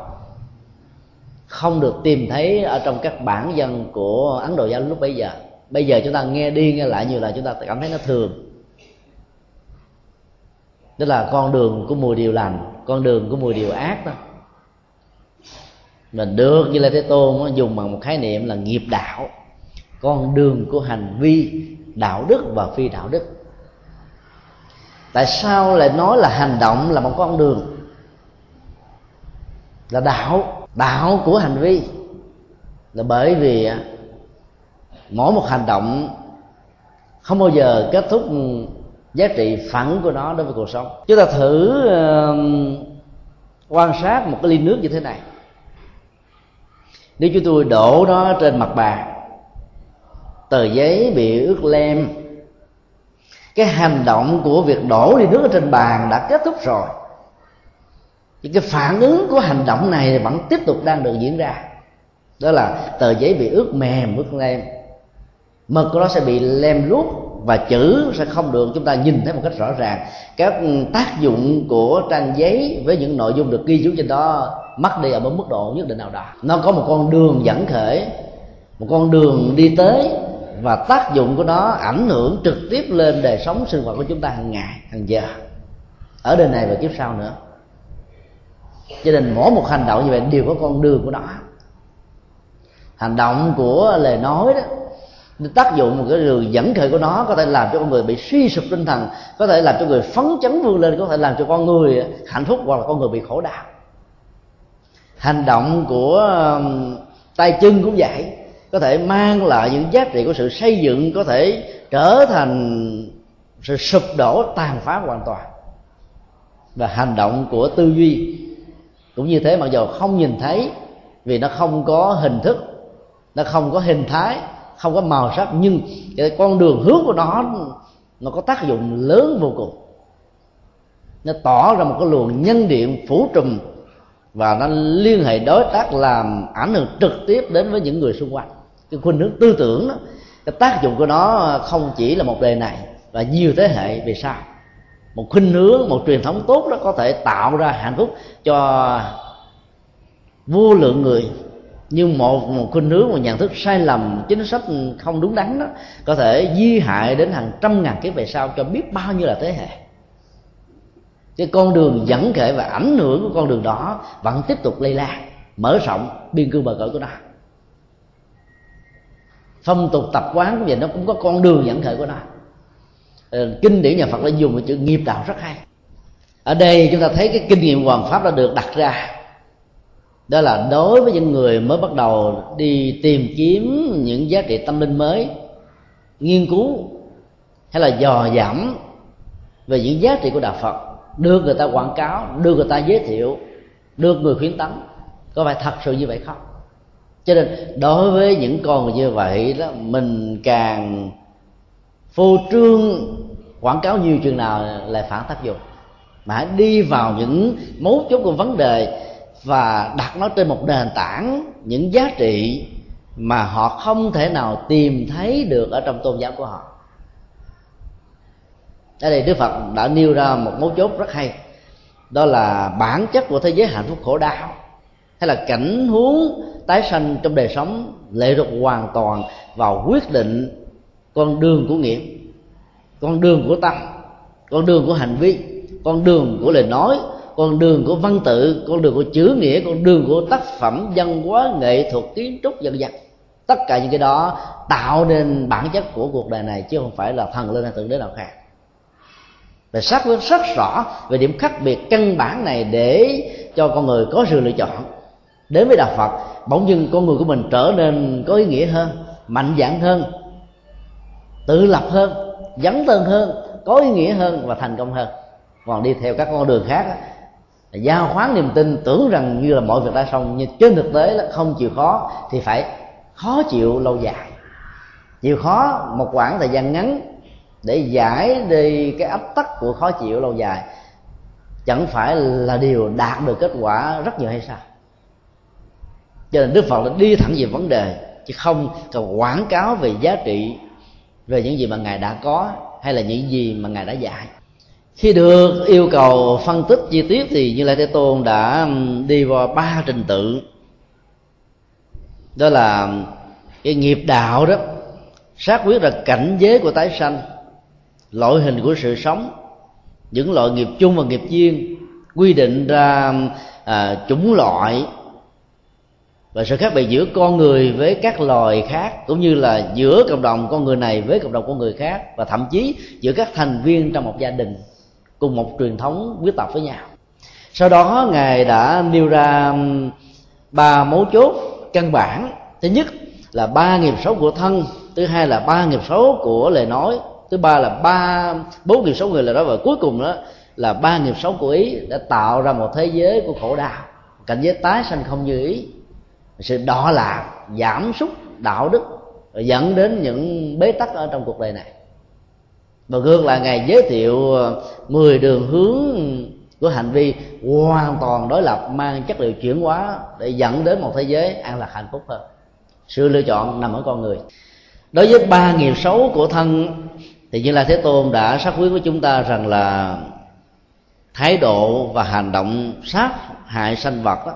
[SPEAKER 1] không được tìm thấy ở trong các bản dân của ấn độ giáo lúc bấy giờ. Bây giờ chúng ta nghe đi nghe lại nhiều là chúng ta cảm thấy nó thường. Tức là con đường của mùi điều lành, con đường của mùi điều ác đó mình được như là thế tôn dùng bằng một khái niệm là nghiệp đạo con đường của hành vi đạo đức và phi đạo đức. Tại sao lại nói là hành động là một con đường? Là đạo đạo của hành vi. Là bởi vì mỗi một hành động không bao giờ kết thúc giá trị phẳng của nó đối với cuộc sống. Chúng ta thử uh, quan sát một cái ly nước như thế này nếu chúng tôi đổ nó trên mặt bàn, tờ giấy bị ướt lem, cái hành động của việc đổ đi nước ở trên bàn đã kết thúc rồi. Những cái phản ứng của hành động này vẫn tiếp tục đang được diễn ra. Đó là tờ giấy bị ướt mềm, ướt lem. Mực của nó sẽ bị lem luốc và chữ sẽ không được. Chúng ta nhìn thấy một cách rõ ràng. Các tác dụng của trang giấy với những nội dung được ghi chú trên đó mất đi ở một mức độ nhất định nào đó. Nó có một con đường dẫn khởi một con đường đi tới, và tác dụng của nó ảnh hưởng trực tiếp lên đời sống sinh hoạt của chúng ta hàng ngày, hàng giờ. Ở đời này và kiếp sau nữa. Cho nên mỗi một hành động như vậy đều có con đường của nó. Hành động của lời nói đó tác dụng một cái đường dẫn khởi của nó, có thể làm cho con người bị suy sụp tinh thần, có thể làm cho người phấn chấn vươn lên, có thể làm cho con người hạnh phúc hoặc là con người bị khổ đau hành động của tay chân cũng vậy. Có thể mang lại những giá trị của sự xây dựng, có thể trở thành sự sụp đổ, tàn phá hoàn toàn. Và hành động của tư duy cũng như thế, mặc dù không nhìn thấy vì nó không có hình thức, nó không có hình thái, không có màu sắc, nhưng cái con đường hướng của nó nó có tác dụng lớn vô cùng. Nó tỏ ra một cái luồng nhân điện phủ trùm và nó liên hệ đối tác làm ảnh hưởng trực tiếp đến với những người xung quanh. Cái khuynh hướng tư tưởng đó, cái tác dụng của nó không chỉ là một đời này và nhiều thế hệ về sau. Một khuynh hướng, một truyền thống tốt đó có thể tạo ra hạnh phúc cho vô lượng người. Nhưng một một khuynh hướng, một nhận thức sai lầm, chính sách không đúng đắn đó có thể di hại đến hàng trăm ngàn kiếp về sau cho biết bao nhiêu là thế hệ cái con đường dẫn khởi và ảnh hưởng của con đường đó vẫn tiếp tục lây lan, mở rộng biên cương bờ cõi của nó. Phong tục tập quán của vậy nó cũng có con đường dẫn khởi của nó. Ờ, kinh điển nhà phật đã dùng một chữ nghiệp đạo rất hay. Ở đây chúng ta thấy cái kinh nghiệm hoàn pháp đã được đặt ra. Đó là đối với những người mới bắt đầu đi tìm kiếm những giá trị tâm linh mới, nghiên cứu hay là dò dẫm về những giá trị của đạo phật đưa người ta quảng cáo, đưa người ta giới thiệu, đưa người khuyến tấn. Có phải thật sự như vậy không? Cho nên, đối với những con như vậy đó, mình càng phô trương, quảng cáo nhiều chừng nào lại phản tác dụng. Mà hãy đi vào những mấu chốt của vấn đề và đặt nó trên một nền tảng những giá trị mà họ không thể nào tìm thấy được ở trong tôn giáo của họ ở đây đức phật đã nêu ra một mấu chốt rất hay. Đó là bản chất của thế giới hạnh phúc khổ đau. Hay là cảnh huống tái sanh trong đời sống lệ thuộc hoàn toàn vào quyết định con đường của nghiệp, con đường của tâm, con đường của hành vi, con đường của lời nói, con đường của văn tự, con đường của chữ nghĩa, con đường của tác phẩm văn hóa, nghệ thuật, kiến trúc dân dân tất cả những cái đó tạo nên bản chất của cuộc đời này, chứ không phải là thần lên hay thượng đế nào khác và xác quyết rất rõ, về điểm khác biệt căn bản này để cho con người có sự lựa chọn. Đến với đạo phật, bỗng dưng con người của mình trở nên có ý nghĩa hơn, mạnh dạn hơn, tự lập hơn, dấn thân hơn, có ý nghĩa hơn và thành công hơn. Còn đi theo các con đường khác giao khoán niềm tin, tưởng rằng như là mọi việc đã xong, nhưng trên thực tế là không chịu khó, thì phải khó chịu lâu dài. Chịu khó một khoảng thời gian ngắn để giải đi cái áp tắc của khó chịu lâu dài, chẳng phải là điều đạt được kết quả rất nhiều hay sao? Cho nên đức phật đã đi thẳng về vấn đề, chứ không cần quảng cáo về giá trị, về những gì mà ngài đã có, hay là những gì mà ngài đã dạy. Khi được yêu cầu phân tích chi tiết thì như lai thế tôn đã đi vào ba trình tự. Đó là cái nghiệp đạo đó xác quyết là cảnh giới của tái sanh loại hình của sự sống những loại nghiệp chung và nghiệp duyên quy định ra à, chủng loại và sự khác biệt giữa con người với các loài khác cũng như là giữa cộng đồng con người này với cộng đồng con người khác và thậm chí giữa các thành viên trong một gia đình cùng một truyền thống quyết tộc với nhau. Sau đó ngài đã nêu ra ba mấu chốt căn bản. Thứ nhất là ba nghiệp xấu của thân thứ hai là ba nghiệp xấu của lời nói thứ ba là ba, bốn nghiệp xấu người là đó. Và cuối cùng đó là ba nghiệp xấu của ý đã tạo ra một thế giới của khổ đau. Cảnh giới tái sanh không như ý. Sự đọ lạc giảm sút đạo đức dẫn đến những bế tắc ở trong cuộc đời này. Và gương là ngài giới thiệu ờ, 10 đường hướng của hành vi hoàn toàn đối lập, mang chất liệu chuyển hóa để dẫn đến một thế giới an lạc hạnh phúc hơn. Sự lựa chọn nằm ở con người. Đối với ba nghiệp xấu của thân thì như là thế tôn đã xác quyết với chúng ta rằng là thái độ và hành động sát hại sanh vật đó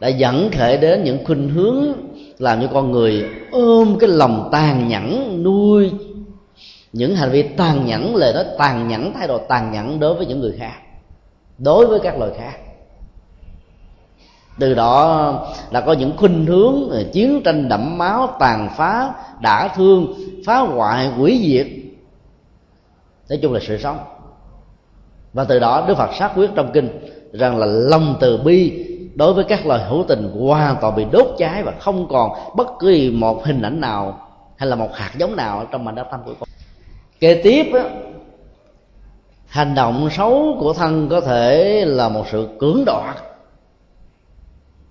[SPEAKER 1] đã dẫn khởi đến những khuynh hướng làm cho con người ôm cái lòng tàn nhẫn, nuôi những hành vi tàn nhẫn, lời nói tàn nhẫn, thái độ tàn nhẫn đối với những người khác, đối với các loài khác từ đó là có những khuynh hướng ờ, chiến tranh đẫm máu tàn phá đả thương phá hoại hủy diệt. Nói chung là sự sống. Và từ đó đức phật xác quyết trong kinh rằng là lòng từ bi đối với các loài hữu tình hoàn toàn bị đốt cháy và không còn bất cứ một hình ảnh nào hay là một hạt giống nào trong mảnh đất tâm của con. Kế tiếp đó, hành động xấu của thân có thể là một sự cưỡng đoạt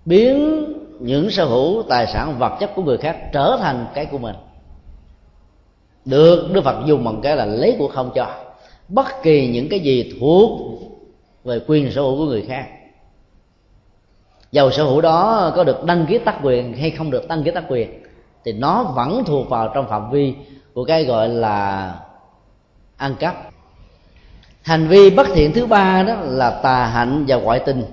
[SPEAKER 1] biến những sở hữu tài sản vật chất của người khác trở thành cái của mình. Được đức phật dùng bằng cái là lấy của không cho bất kỳ những cái gì thuộc về quyền sở hữu của người khác. Dầu sở hữu đó có được đăng ký tác quyền hay không được đăng ký tác quyền, thì nó vẫn thuộc vào trong phạm vi của cái gọi là ăn cắp. Hành vi bất thiện thứ ba đó là tà hạnh và ngoại tình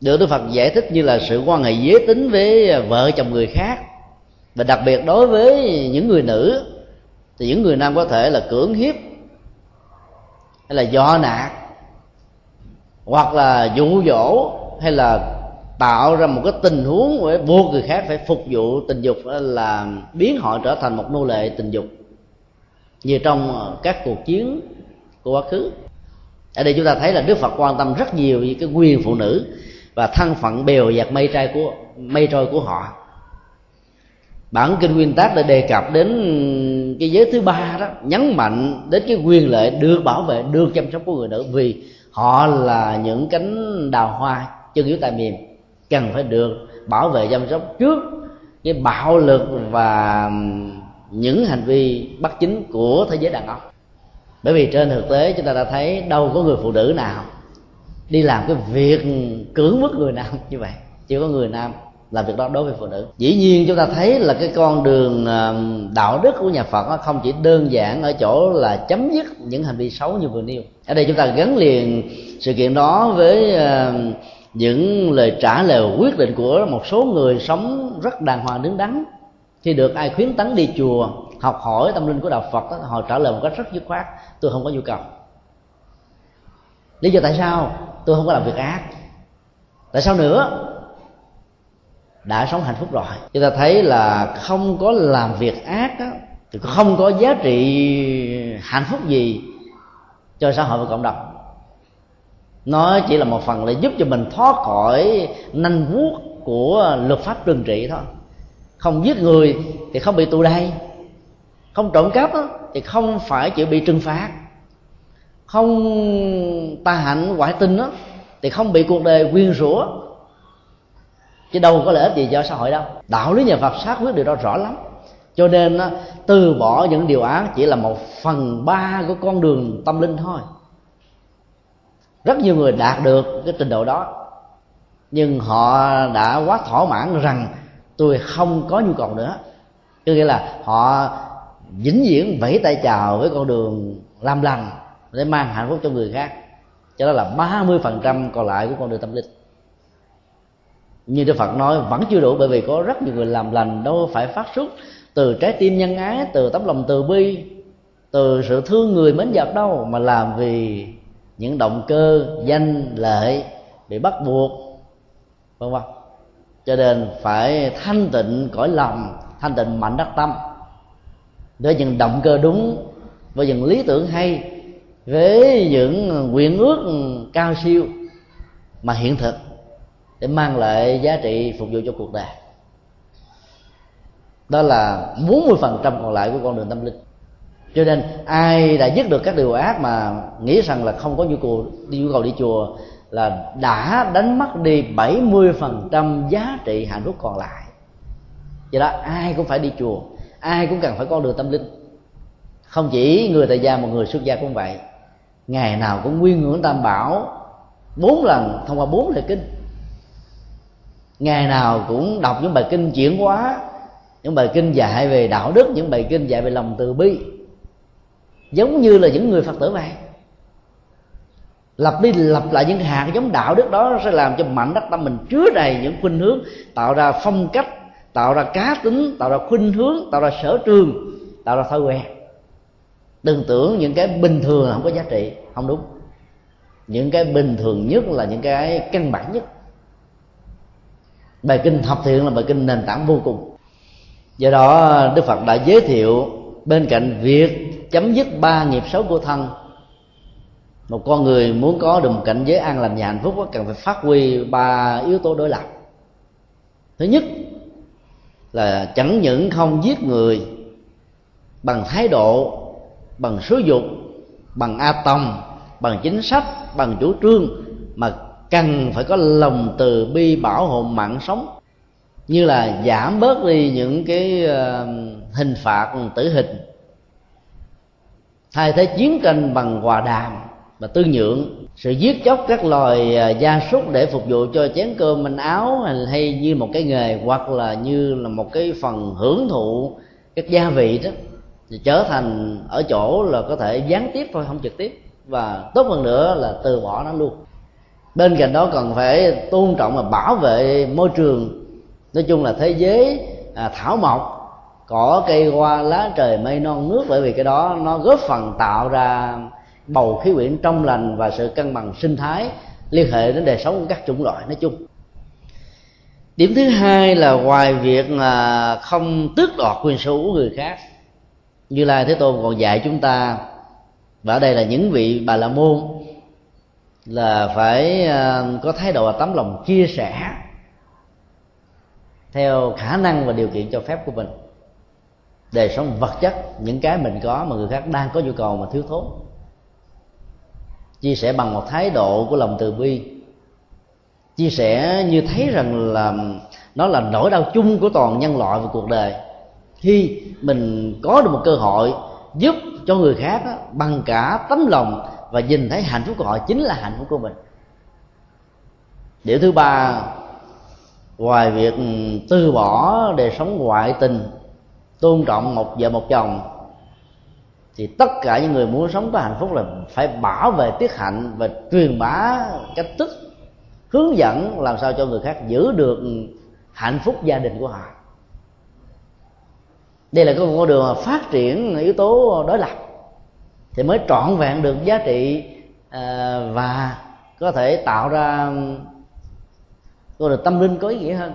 [SPEAKER 1] được đức phật giải thích như là sự quan hệ giới tính với à, vợ chồng người khác. Và đặc biệt đối với những người nữ, thì những người nam có thể là cưỡng hiếp, hay là do nạt, hoặc là dụ dỗ, hay là tạo ra một cái tình huống để buộc người khác phải phục vụ tình dục là biến họ trở thành một nô lệ tình dục. Như trong à, các cuộc chiến của quá khứ. Ở đây chúng ta thấy là đức phật quan tâm rất nhiều về cái quyền phụ nữ và thân phận bèo dạt mây trai của, mây trôi của họ. Bản kinh nguyên tác đã đề cập đến cái giới thứ ba đó, nhấn mạnh đến cái quyền lợi được bảo vệ, được chăm sóc của người nữ, vì họ là những cánh đào hoa chân yếu tại miền, cần phải được bảo vệ chăm sóc trước cái bạo lực và những hành vi bất chính của thế giới đàn ông. Bởi vì trên thực tế chúng ta đã thấy đâu có người phụ nữ nào đi làm cái việc cưỡng bức người nam như vậy. Chỉ có người nam làm việc đó đối với phụ nữ. Dĩ nhiên chúng ta thấy là cái con đường đạo đức của nhà phật nó không chỉ đơn giản ở chỗ là chấm dứt những hành vi xấu như vừa nêu. Ở đây chúng ta gắn liền sự kiện đó với những lời trả lời quyết định của một số người sống rất đàng hoàng đứng đắn. Khi được ai khuyến tấn đi chùa học hỏi tâm linh của đạo phật đó, họ trả lời một cách rất dứt khoát tôi không có nhu cầu. Lý do tại sao? Tôi không có làm việc ác. Tại sao nữa? Đã sống hạnh phúc rồi. Chúng ta thấy là không có làm việc ác đó, thì không có giá trị hạnh phúc gì cho xã hội và cộng đồng. Nó chỉ là một phần để giúp cho mình thoát khỏi nanh vuốt của luật pháp trừng trị thôi. Không giết người thì không bị tù đày không trộm cắp đó, thì không phải chịu bị trừng phạt không ta hạnh ngoại tình đó, thì không bị cuộc đời quyên rủa. Chứ đâu có lợi ích gì cho xã hội đâu. Đạo lý nhà phật xác quyết điều đó rõ lắm. Cho nên từ bỏ những điều ác chỉ là một phần ba của con đường tâm linh thôi. Rất nhiều người đạt được cái trình độ đó nhưng họ đã quá thỏa mãn rằng tôi không có nhu cầu nữa. Có nghĩa là họ vĩnh viễn vẫy tay chào với con đường làm lành để mang hạnh phúc cho người khác. Cho đó là 30% còn lại của con đường tâm linh. Như Đức Phật nói, vẫn chưa đủ, bởi vì có rất nhiều người làm lành, đâu phải phát xuất từ trái tim nhân ái, từ tấm lòng từ bi, từ sự thương người mến vật đâu, mà làm vì những động cơ, danh, lợi bị bắt buộc, vân vân. Cho nên phải thanh tịnh cõi lòng, thanh tịnh mạnh đắc tâm. Với những động cơ đúng, với những lý tưởng hay với những nguyện ước cao siêu mà hiện thực để mang lại giá trị phục vụ cho cuộc đời. Đó là 40% còn lại của con đường tâm linh. Cho nên ai đã dứt được các điều ác mà nghĩ rằng là không có nhu cầu đi nhu cầu đi chùa là đã đánh mất đi 70% giá trị hạnh phúc còn lại. Vậy đó ai cũng phải đi chùa, ai cũng cần phải con đường tâm linh. Không chỉ người tại gia mà người xuất gia cũng vậy ngày nào cũng nguyên ngưỡng tam bảo. Bốn lần, thông qua bốn lời kinh. Ngày nào cũng đọc những bài kinh chuyển hóa, những bài kinh dạy về đạo đức, những bài kinh dạy về lòng từ bi. Giống như là những người phật tử vậy lập đi lập lại những hạt giống đạo đức đó sẽ làm cho mạnh đất tâm mình chứa đầy những khuynh hướng, tạo ra phong cách, tạo ra cá tính, tạo ra khuynh hướng, tạo ra sở trường, tạo ra thói quen đừng tưởng những cái bình thường không có giá trị, không đúng. Những cái bình thường nhất là những cái căn bản nhất. Bài kinh thập thiện là bài kinh nền tảng vô cùng. Do đó, đức phật đã giới thiệu bên cạnh việc chấm dứt ba nghiệp xấu của thân, một con người muốn có được một cảnh giới an lành và hạnh phúc, cần phải phát huy ba yếu tố đối lập. Thứ nhất là chẳng những không giết người bằng thái độ bằng số dục bằng a tòng, bằng chính sách bằng chủ trương mà cần phải có lòng từ bi bảo hộ mạng sống. Như là giảm bớt đi những cái ờ, hình phạt tử hình. Thay thế chiến tranh bằng hòa đàm và tư nhượng. Sự giết chóc các loài ờ, gia súc để phục vụ cho chén cơm manh áo hay như một cái nghề hoặc là như là một cái phần hưởng thụ các gia vị đó thì trở thành ở chỗ là có thể gián tiếp thôi không trực tiếp. Và tốt hơn nữa là từ bỏ nó luôn. Bên cạnh đó còn phải tôn trọng và bảo vệ môi trường. Nói chung là thế giới à, thảo mộc cỏ cây hoa lá trời mây non nước. Bởi vì cái đó nó góp phần tạo ra bầu khí quyển trong lành và sự cân bằng sinh thái liên hệ đến đời sống của các chủng loại nói chung. Điểm thứ hai là ngoài việc là không tước đoạt quyền sở hữu người khác như lai thế tôn còn dạy chúng ta và ở đây là những vị bà la môn là phải ờ, có thái độ và tấm lòng chia sẻ theo khả năng và điều kiện cho phép của mình. Đời sống vật chất, những cái mình có mà người khác đang có nhu cầu mà thiếu thốn. Chia sẻ bằng một thái độ của lòng từ bi. Chia sẻ như thấy rằng là nó là nỗi đau chung của toàn nhân loại và cuộc đời khi mình có được một cơ hội giúp cho người khác đó, bằng cả tấm lòng và nhìn thấy hạnh phúc của họ chính là hạnh phúc của mình. Điều thứ ba ngoài việc từ bỏ đời sống ngoại tình tôn trọng một vợ một chồng thì tất cả những người muốn sống có hạnh phúc là phải bảo vệ tiết hạnh và truyền bá cách thức hướng dẫn làm sao cho người khác giữ được hạnh phúc gia đình của họ đây là cái con đường phát triển yếu tố đối lập. Thì mới trọn vẹn được giá trị à, và có thể tạo ra con đường tâm linh có ý nghĩa hơn.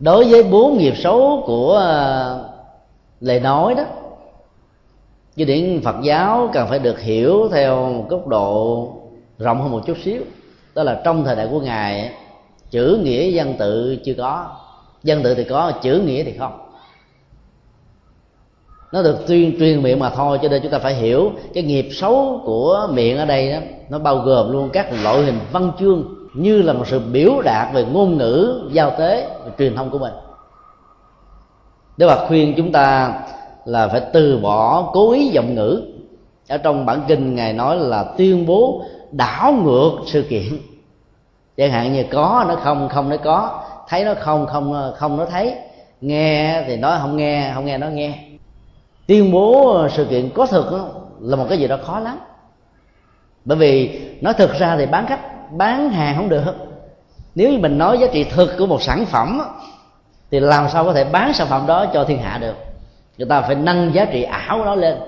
[SPEAKER 1] Đối với bốn nghiệp xấu của à, lời nói đó chứ điển Phật giáo cần phải được hiểu theo một góc độ rộng hơn một chút xíu. Đó là trong thời đại của ngài chữ nghĩa văn tự chưa có. Văn tự thì có, chữ nghĩa thì không nó được tuyên truyền miệng mà thôi, cho nên chúng ta phải hiểu cái nghiệp xấu của miệng ở đây đó, nó bao gồm luôn các loại hình văn chương như là một sự biểu đạt về ngôn ngữ, giao tế và truyền thông của mình. Đức Phật khuyên chúng ta là phải từ bỏ cố ý giọng ngữ. Ở trong bản kinh ngài nói là tuyên bố đảo ngược sự kiện. Chẳng hạn như có, nó không không nó có. Thấy nó không không không nó thấy. Nghe thì nói không nghe không nghe nó nghe tuyên bố ờ, sự kiện có thực đó, là một cái gì đó khó lắm. Bởi vì nói thực ra thì bán khách bán hàng không được. Nếu như mình nói giá trị thực của một sản phẩm thì làm sao có thể bán sản phẩm đó cho thiên hạ được? Người ta phải nâng giá trị ảo của nó lên.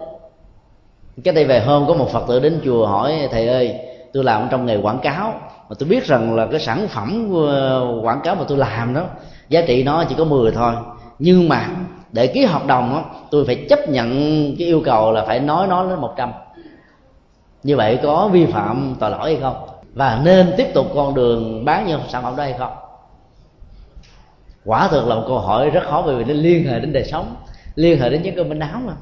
[SPEAKER 1] Cái đây về hôm có một phật tử đến chùa hỏi thầy ơi tôi làm trong nghề quảng cáo mà tôi biết rằng là cái sản phẩm ờ, quảng cáo mà tôi làm đó giá trị nó chỉ có 10 thôi. Nhưng mà để ký hợp đồng đó, tôi phải chấp nhận cái yêu cầu là phải nói nó đến một trăm. Như vậy có vi phạm tội lỗi hay không? Và nên tiếp tục con đường bán những sản phẩm đó hay không? Quả thực là một câu hỏi rất khó bởi vì nó liên hệ đến đời sống liên hệ đến những cơn bệnh áo mà.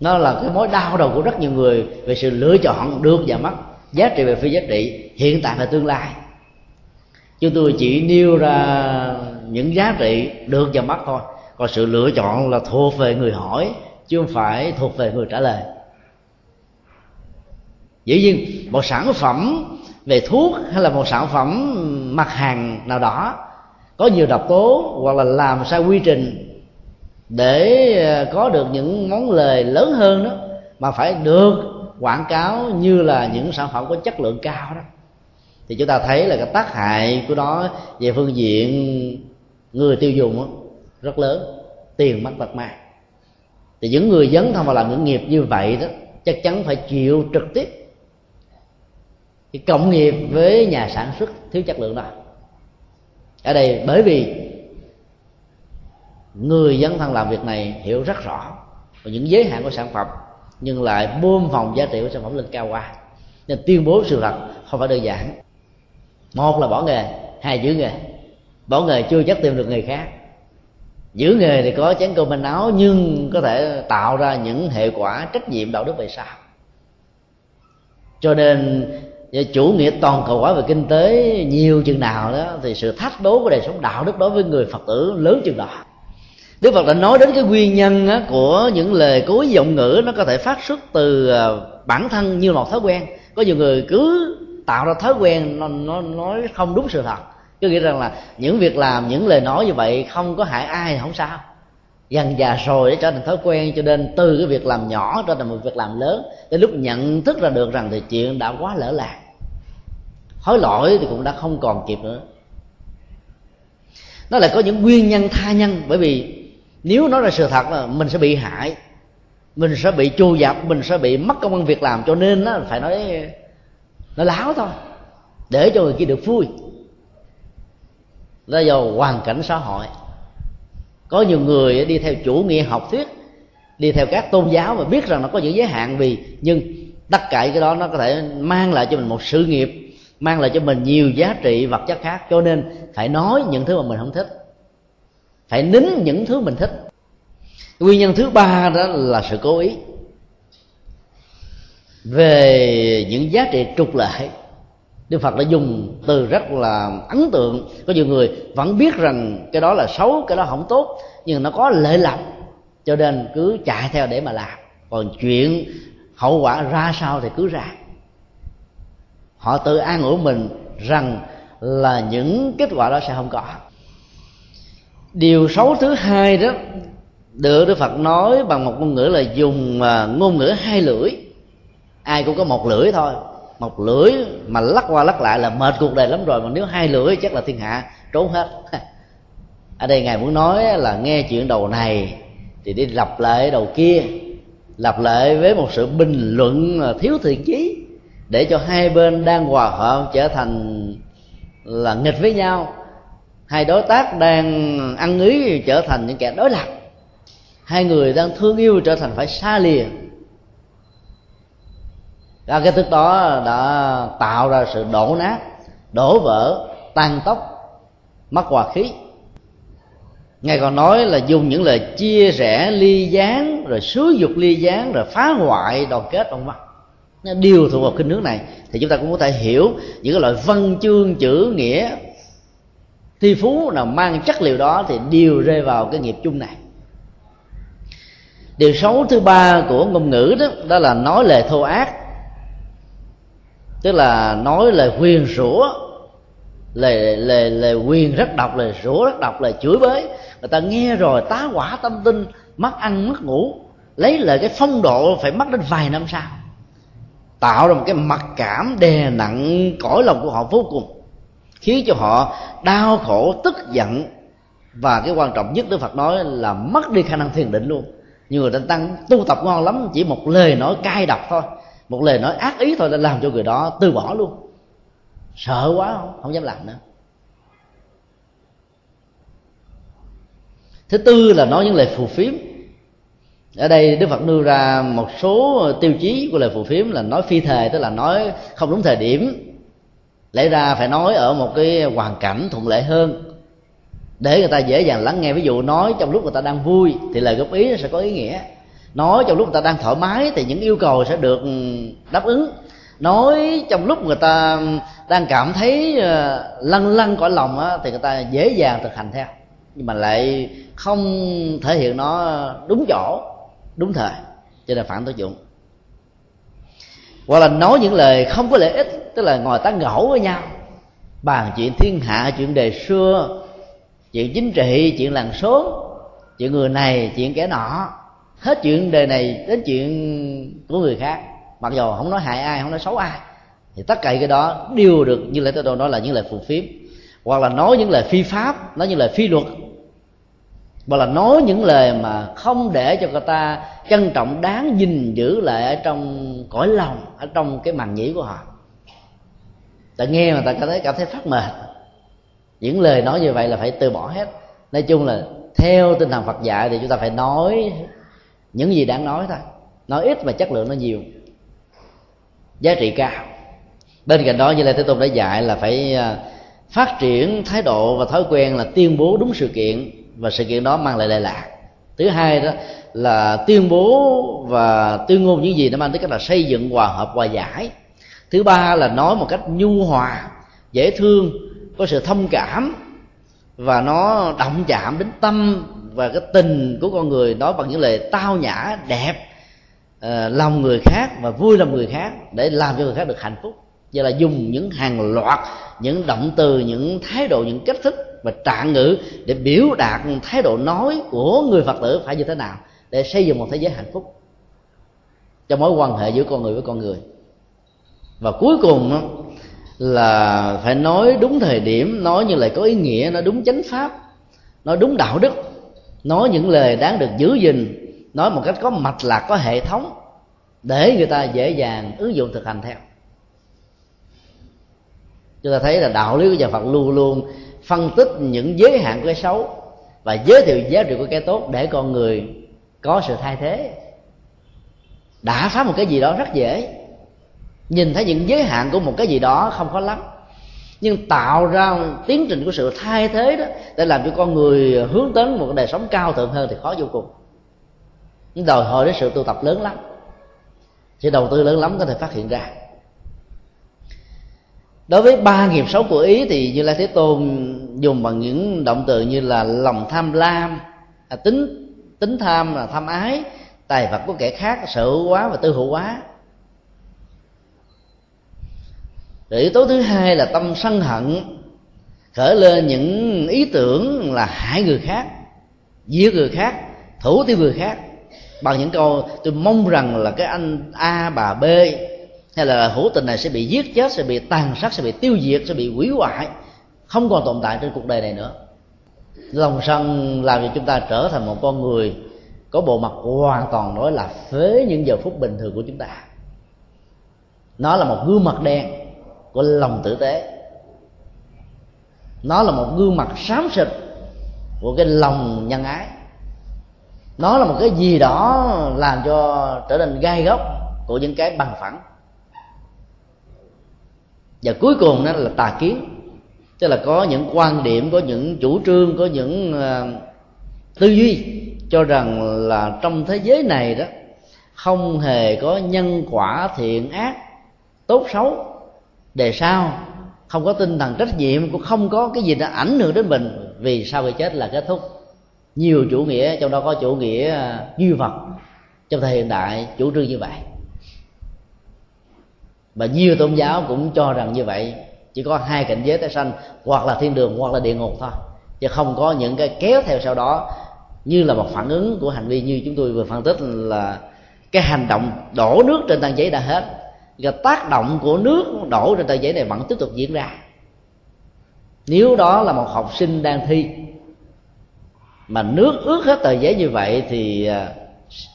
[SPEAKER 1] Nó là cái mối đau đầu của rất nhiều người về sự lựa chọn được và mất giá trị về phi giá trị hiện tại và tương lai. Chúng tôi chỉ nêu ra những giá trị được và mất thôi còn sự lựa chọn là thuộc về người hỏi chứ không phải thuộc về người trả lời. Dĩ nhiên một sản phẩm về thuốc hay là một sản phẩm mặt hàng nào đó có nhiều độc tố hoặc là làm sai quy trình để ờ, có được những món lời lớn hơn đó mà phải được quảng cáo như là những sản phẩm có chất lượng cao đó. Thì chúng ta thấy là cái tác hại của nó về phương diện người tiêu dùng đó, rất lớn, tiền mất tật mang thì những người dấn thân vào làm những nghiệp như vậy đó, chắc chắn phải chịu trực tiếp cái cộng nghiệp với nhà sản xuất thiếu chất lượng đó. Ở đây bởi vì người dấn thân làm việc này hiểu rất rõ về những giới hạn của sản phẩm, nhưng lại bơm vòng giá trị của sản phẩm lên cao qua nên tuyên bố sự thật, không phải đơn giản. Một là bỏ nghề, hai giữ nghề. Bỏ nghề chưa chắc tìm được nghề khác giữ nghề thì có chén cơm manh áo nhưng có thể tạo ra những hệ quả trách nhiệm đạo đức về sau cho nên chủ nghĩa toàn cầu hóa về kinh tế nhiều chừng nào đó thì sự thách đố của đời sống đạo đức đối với người phật tử lớn chừng đó. Đức Phật đã nói đến cái nguyên nhân của những lời cối giọng ngữ nó có thể phát xuất từ à, bản thân như một thói quen. Có nhiều người cứ tạo ra thói quen nó, nó nói không đúng sự thật cứ nghĩ rằng là những việc làm, những lời nói như vậy không có hại ai thì không sao. Dần già rồi để trở thành thói quen, cho nên từ cái việc làm nhỏ trở thành một việc làm lớn, đến lúc nhận thức ra được rằng thì chuyện đã quá lỡ lạc hối lỗi thì cũng đã không còn kịp nữa. Nó lại có những nguyên nhân tha nhân, bởi vì nếu nói ra sự thật là mình sẽ bị hại, mình sẽ bị chu dập, mình sẽ bị mất công ăn việc làm, cho nên nó phải nói, nó láo thôi, để cho người kia được vui là do hoàn cảnh xã hội. Có nhiều người đi theo chủ nghĩa học thuyết, đi theo các tôn giáo và biết rằng nó có những giới hạn vì nhưng tất cả cái đó nó có thể mang lại cho mình một sự nghiệp, mang lại cho mình nhiều giá trị vật chất khác. Cho nên phải nói những thứ mà mình không thích, phải nín những thứ mình thích. Nguyên nhân thứ ba đó là sự cố ý. Về những giá trị trục lợi Đức Phật đã dùng từ rất là ấn tượng. Có nhiều người vẫn biết rằng cái đó là xấu, cái đó không tốt Nhưng nó có lợi lạc, Cho nên cứ chạy theo để mà làm. Còn chuyện hậu quả ra sao thì cứ ra. Họ tự an ủi mình rằng là những kết quả đó sẽ không có. Điều xấu thứ hai đó Được Đức Phật nói bằng một ngôn ngữ là dùng à, ngôn ngữ hai lưỡi. Ai cũng có một lưỡi thôi một lưỡi mà lắc qua lắc lại là mệt cuộc đời lắm rồi, mà nếu hai lưỡi chắc là thiên hạ, trốn hết. Ở đây ngài muốn nói là nghe chuyện đầu này thì đi lặp lại đầu kia, lặp lại với một sự bình luận thiếu thiện chí để cho hai bên đang hòa hợp trở thành là nghịch với nhau. Hai đối tác đang ăn ý trở thành những kẻ đối lập. Hai người đang thương yêu trở thành phải xa lìa các cái thức đó đã tạo ra sự đổ nát, đổ vỡ, tan tốc mất hòa khí. Ngài còn nói là dùng những lời chia rẽ, ly gián, rồi xúi dục ly gián, rồi phá hoại, đoàn kết trong mắt nó điều thuộc vào kinh nước này. Thì chúng ta cũng có thể hiểu những cái loại văn chương, chữ, nghĩa, thi phú nào mang chất liệu đó thì đều rơi vào cái nghiệp chung này. Điều xấu thứ ba của ngôn ngữ đó đó là nói lời thô ác tức là nói lời quyền rủa, lời lời lời quyền rất độc, lời rủa rất độc, lời chửi bới. Người ta nghe rồi tá quả tâm tinh, mất ăn, mất ngủ. Lấy lời cái phong độ phải mất đến vài năm sau. Tạo ra một cái mặc cảm đè nặng cõi lòng của họ vô cùng. Khiến cho họ đau khổ, tức giận. Và cái quan trọng nhất Đức Phật nói là mất đi khả năng thiền định luôn. Nhiều người ta tăng tu tập ngon lắm, chỉ một lời nói cay độc thôi một lời nói ác ý thôi đã làm cho người đó từ bỏ luôn. Sợ quá, không không dám làm nữa. Thứ tư là nói những lời phù phiếm. Ở đây đức phật đưa ra một số tiêu chí của lời phù phiếm là nói phi thời tức là nói không đúng thời điểm. Lẽ ra phải nói ở một cái hoàn cảnh thuận lợi hơn. Để người ta dễ dàng lắng nghe, ví dụ nói trong lúc người ta đang vui, thì lời góp ý sẽ có ý nghĩa nói trong lúc người ta đang thoải mái thì những yêu cầu sẽ được ừ, đáp ứng. Nói trong lúc người ta đang cảm thấy ờ, lăn lăn cõi lòng á, thì người ta dễ dàng thực hành theo. Nhưng mà lại không thể hiện nó đúng chỗ đúng thời. Cho nên phản tác dụng. Hoặc là nói những lời không có lợi ích tức là ngồi tán gẫu với nhau. Bàn chuyện thiên hạ chuyện đề xưa chuyện chính trị chuyện làng số chuyện người này chuyện kẻ nọ hết chuyện đề này đến chuyện của người khác. Mặc dù không nói hại ai, không nói xấu ai, thì tất cả cái đó đều được như lễ tôi nói là những lời phù phiếm. Hoặc là nói những lời phi pháp, nói những lời phi luật. Hoặc là nói những lời mà không để cho người ta trân trọng, đáng gìn giữ lại ở trong cõi lòng, ở trong cái màn nhĩ của họ. Ta nghe mà ta cảm thấy cảm thấy phát mệt. Những lời nói như vậy là phải từ bỏ hết. Nói chung là theo tinh thần Phật dạy thì chúng ta phải nói những gì đáng nói thôi. Nói ít mà chất lượng nó nhiều. Giá trị cao. Bên cạnh đó, như là thế tôn đã dạy là phải à, phát triển thái độ và thói quen là tuyên bố đúng sự kiện và sự kiện đó mang lại lệ lạc. Thứ hai đó là tuyên bố và tuyên ngôn những gì nó mang tới cách là xây dựng, hòa hợp, hòa giải. Thứ ba là nói một cách nhu hòa, dễ thương, có sự thông cảm và nó động chạm đến tâm và cái tình của con người nói bằng những lời tao nhã, đẹp ờ, lòng người khác và vui lòng người khác để làm cho người khác được hạnh phúc. Giờ là dùng những hàng loạt, những động từ, những thái độ, những cách thức và trạng ngữ để biểu đạt thái độ nói của người phật tử phải như thế nào để xây dựng một thế giới hạnh phúc cho mối quan hệ giữa con người với con người. Và cuối cùng là phải nói đúng thời điểm, nói như lời có ý nghĩa, nói đúng chánh pháp, nói đúng đạo đức nói những lời đáng được giữ gìn, nói một cách có mạch lạc, có hệ thống, để người ta dễ dàng ứng dụng thực hành theo. Chúng ta thấy là đạo lý của nhà phật luôn luôn phân tích những giới hạn của cái xấu và giới thiệu giá trị của cái tốt để con người có sự thay thế. Đã phá một cái gì đó rất dễ. Nhìn thấy những giới hạn của một cái gì đó không khó lắm nhưng tạo ra tiến trình của sự thay thế đó để làm cho con người hướng đến một đời sống cao thượng hơn thì khó vô cùng. Đòi hỏi đến sự tu tập lớn lắm. Sự đầu tư lớn lắm có thể phát hiện ra. Đối với ba nghiệp xấu của ý thì như lai thế tôn dùng bằng những động từ như là lòng tham lam à, tính tính tham là tham ái tài vật của kẻ khác sở hữu quá và tư hữu quá rồi yếu tố thứ hai là tâm sân hận. Khởi lên những ý tưởng là hại người khác, giết người khác, thủ tiêu người khác. Bằng những câu, tôi mong rằng là cái anh a, bà b, hay là hữu tình này sẽ bị giết chết, sẽ bị tàn sát, sẽ bị tiêu diệt, sẽ bị hủy hoại, không còn tồn tại trên cuộc đời này nữa. Lòng sân làm cho chúng ta trở thành một con người có bộ mặt hoàn toàn nói là phế những giờ phút bình thường của chúng ta. Nó là một gương mặt đen của lòng tử tế. Nó là một gương mặt xám xịt của cái lòng nhân ái. Nó là một cái gì đó làm cho trở nên gai góc của những cái bằng phẳng. Và cuối cùng đó là tà kiến tức là có những quan điểm có những chủ trương có những uh, tư duy cho rằng là trong thế giới này đó không hề có nhân quả thiện ác tốt xấu đề sau, không có tinh thần trách nhiệm, cũng không có cái gì đã ảnh hưởng đến mình. Vì sau khi chết là kết thúc. Nhiều chủ nghĩa, trong đó có chủ nghĩa à, duy vật, trong thời hiện đại, chủ trương như vậy. Và nhiều tôn giáo cũng cho rằng như vậy. Chỉ có hai cảnh giới tái sanh, hoặc là thiên đường, hoặc là địa ngục thôi. Chứ không có những cái kéo theo sau đó, như là một phản ứng của hành vi như chúng tôi vừa phân tích là cái hành động đổ nước trên tờ giấy đã hết và tác động của nước đổ trên tờ giấy này vẫn tiếp tục diễn ra. Nếu đó là một học sinh đang thi mà nước ướt hết tờ giấy như vậy thì à,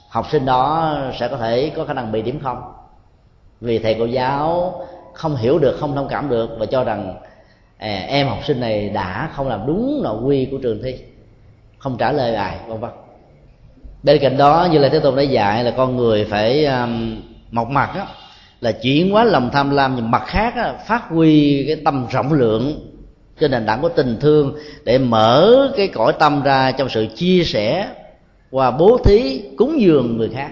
[SPEAKER 1] học sinh đó sẽ có thể có khả năng bị điểm không? Vì thầy cô giáo không hiểu được không thông cảm được và cho rằng à, em học sinh này đã không làm đúng nội quy của trường thi không trả lời bài vân vân. Bên cạnh đó như là thế tôn đã dạy là con người phải um, một mặt đó, là chuyển hóa lòng tham lam nhưng mặt khác phát huy cái tâm rộng lượng trên nền tảng của tình thương để mở cái cõi tâm ra trong sự chia sẻ và bố thí, cúng dường người khác.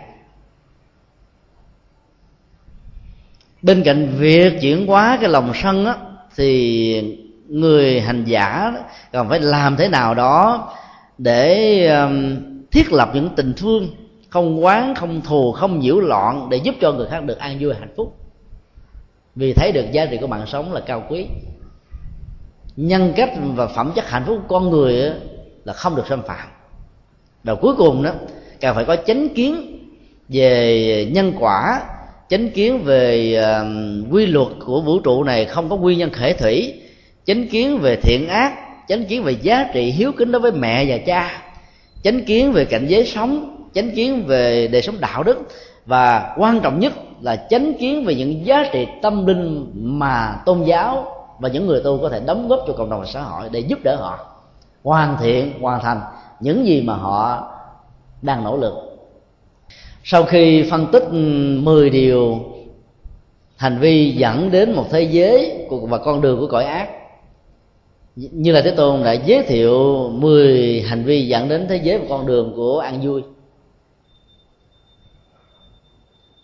[SPEAKER 1] Bên cạnh việc chuyển hóa cái lòng sân á, thì người hành giả cần phải làm thế nào đó để thiết lập những tình thương không quán không thù không nhiễu loạn để giúp cho người khác được an vui hạnh phúc. Vì thấy được giá trị của mạng sống là cao quý. Nhân cách và phẩm chất hạnh phúc của con người là không được xâm phạm. Và cuối cùng đó càng phải có chánh kiến về nhân quả chánh kiến về uh, quy luật của vũ trụ này không có nguyên nhân khể thủy chánh kiến về thiện ác chánh kiến về giá trị hiếu kính đối với mẹ và cha chánh kiến về cảnh giới sống chánh kiến về đời sống đạo đức và quan trọng nhất là chánh kiến về những giá trị tâm linh mà tôn giáo và những người tu có thể đóng góp cho cộng đồng và xã hội để giúp đỡ họ hoàn thiện, hoàn thành những gì mà họ đang nỗ lực. Sau khi phân tích 10 điều hành vi dẫn đến một thế giới và con đường của cõi ác, như là thế tôn đã giới thiệu 10 hành vi dẫn đến thế giới và con đường của an vui.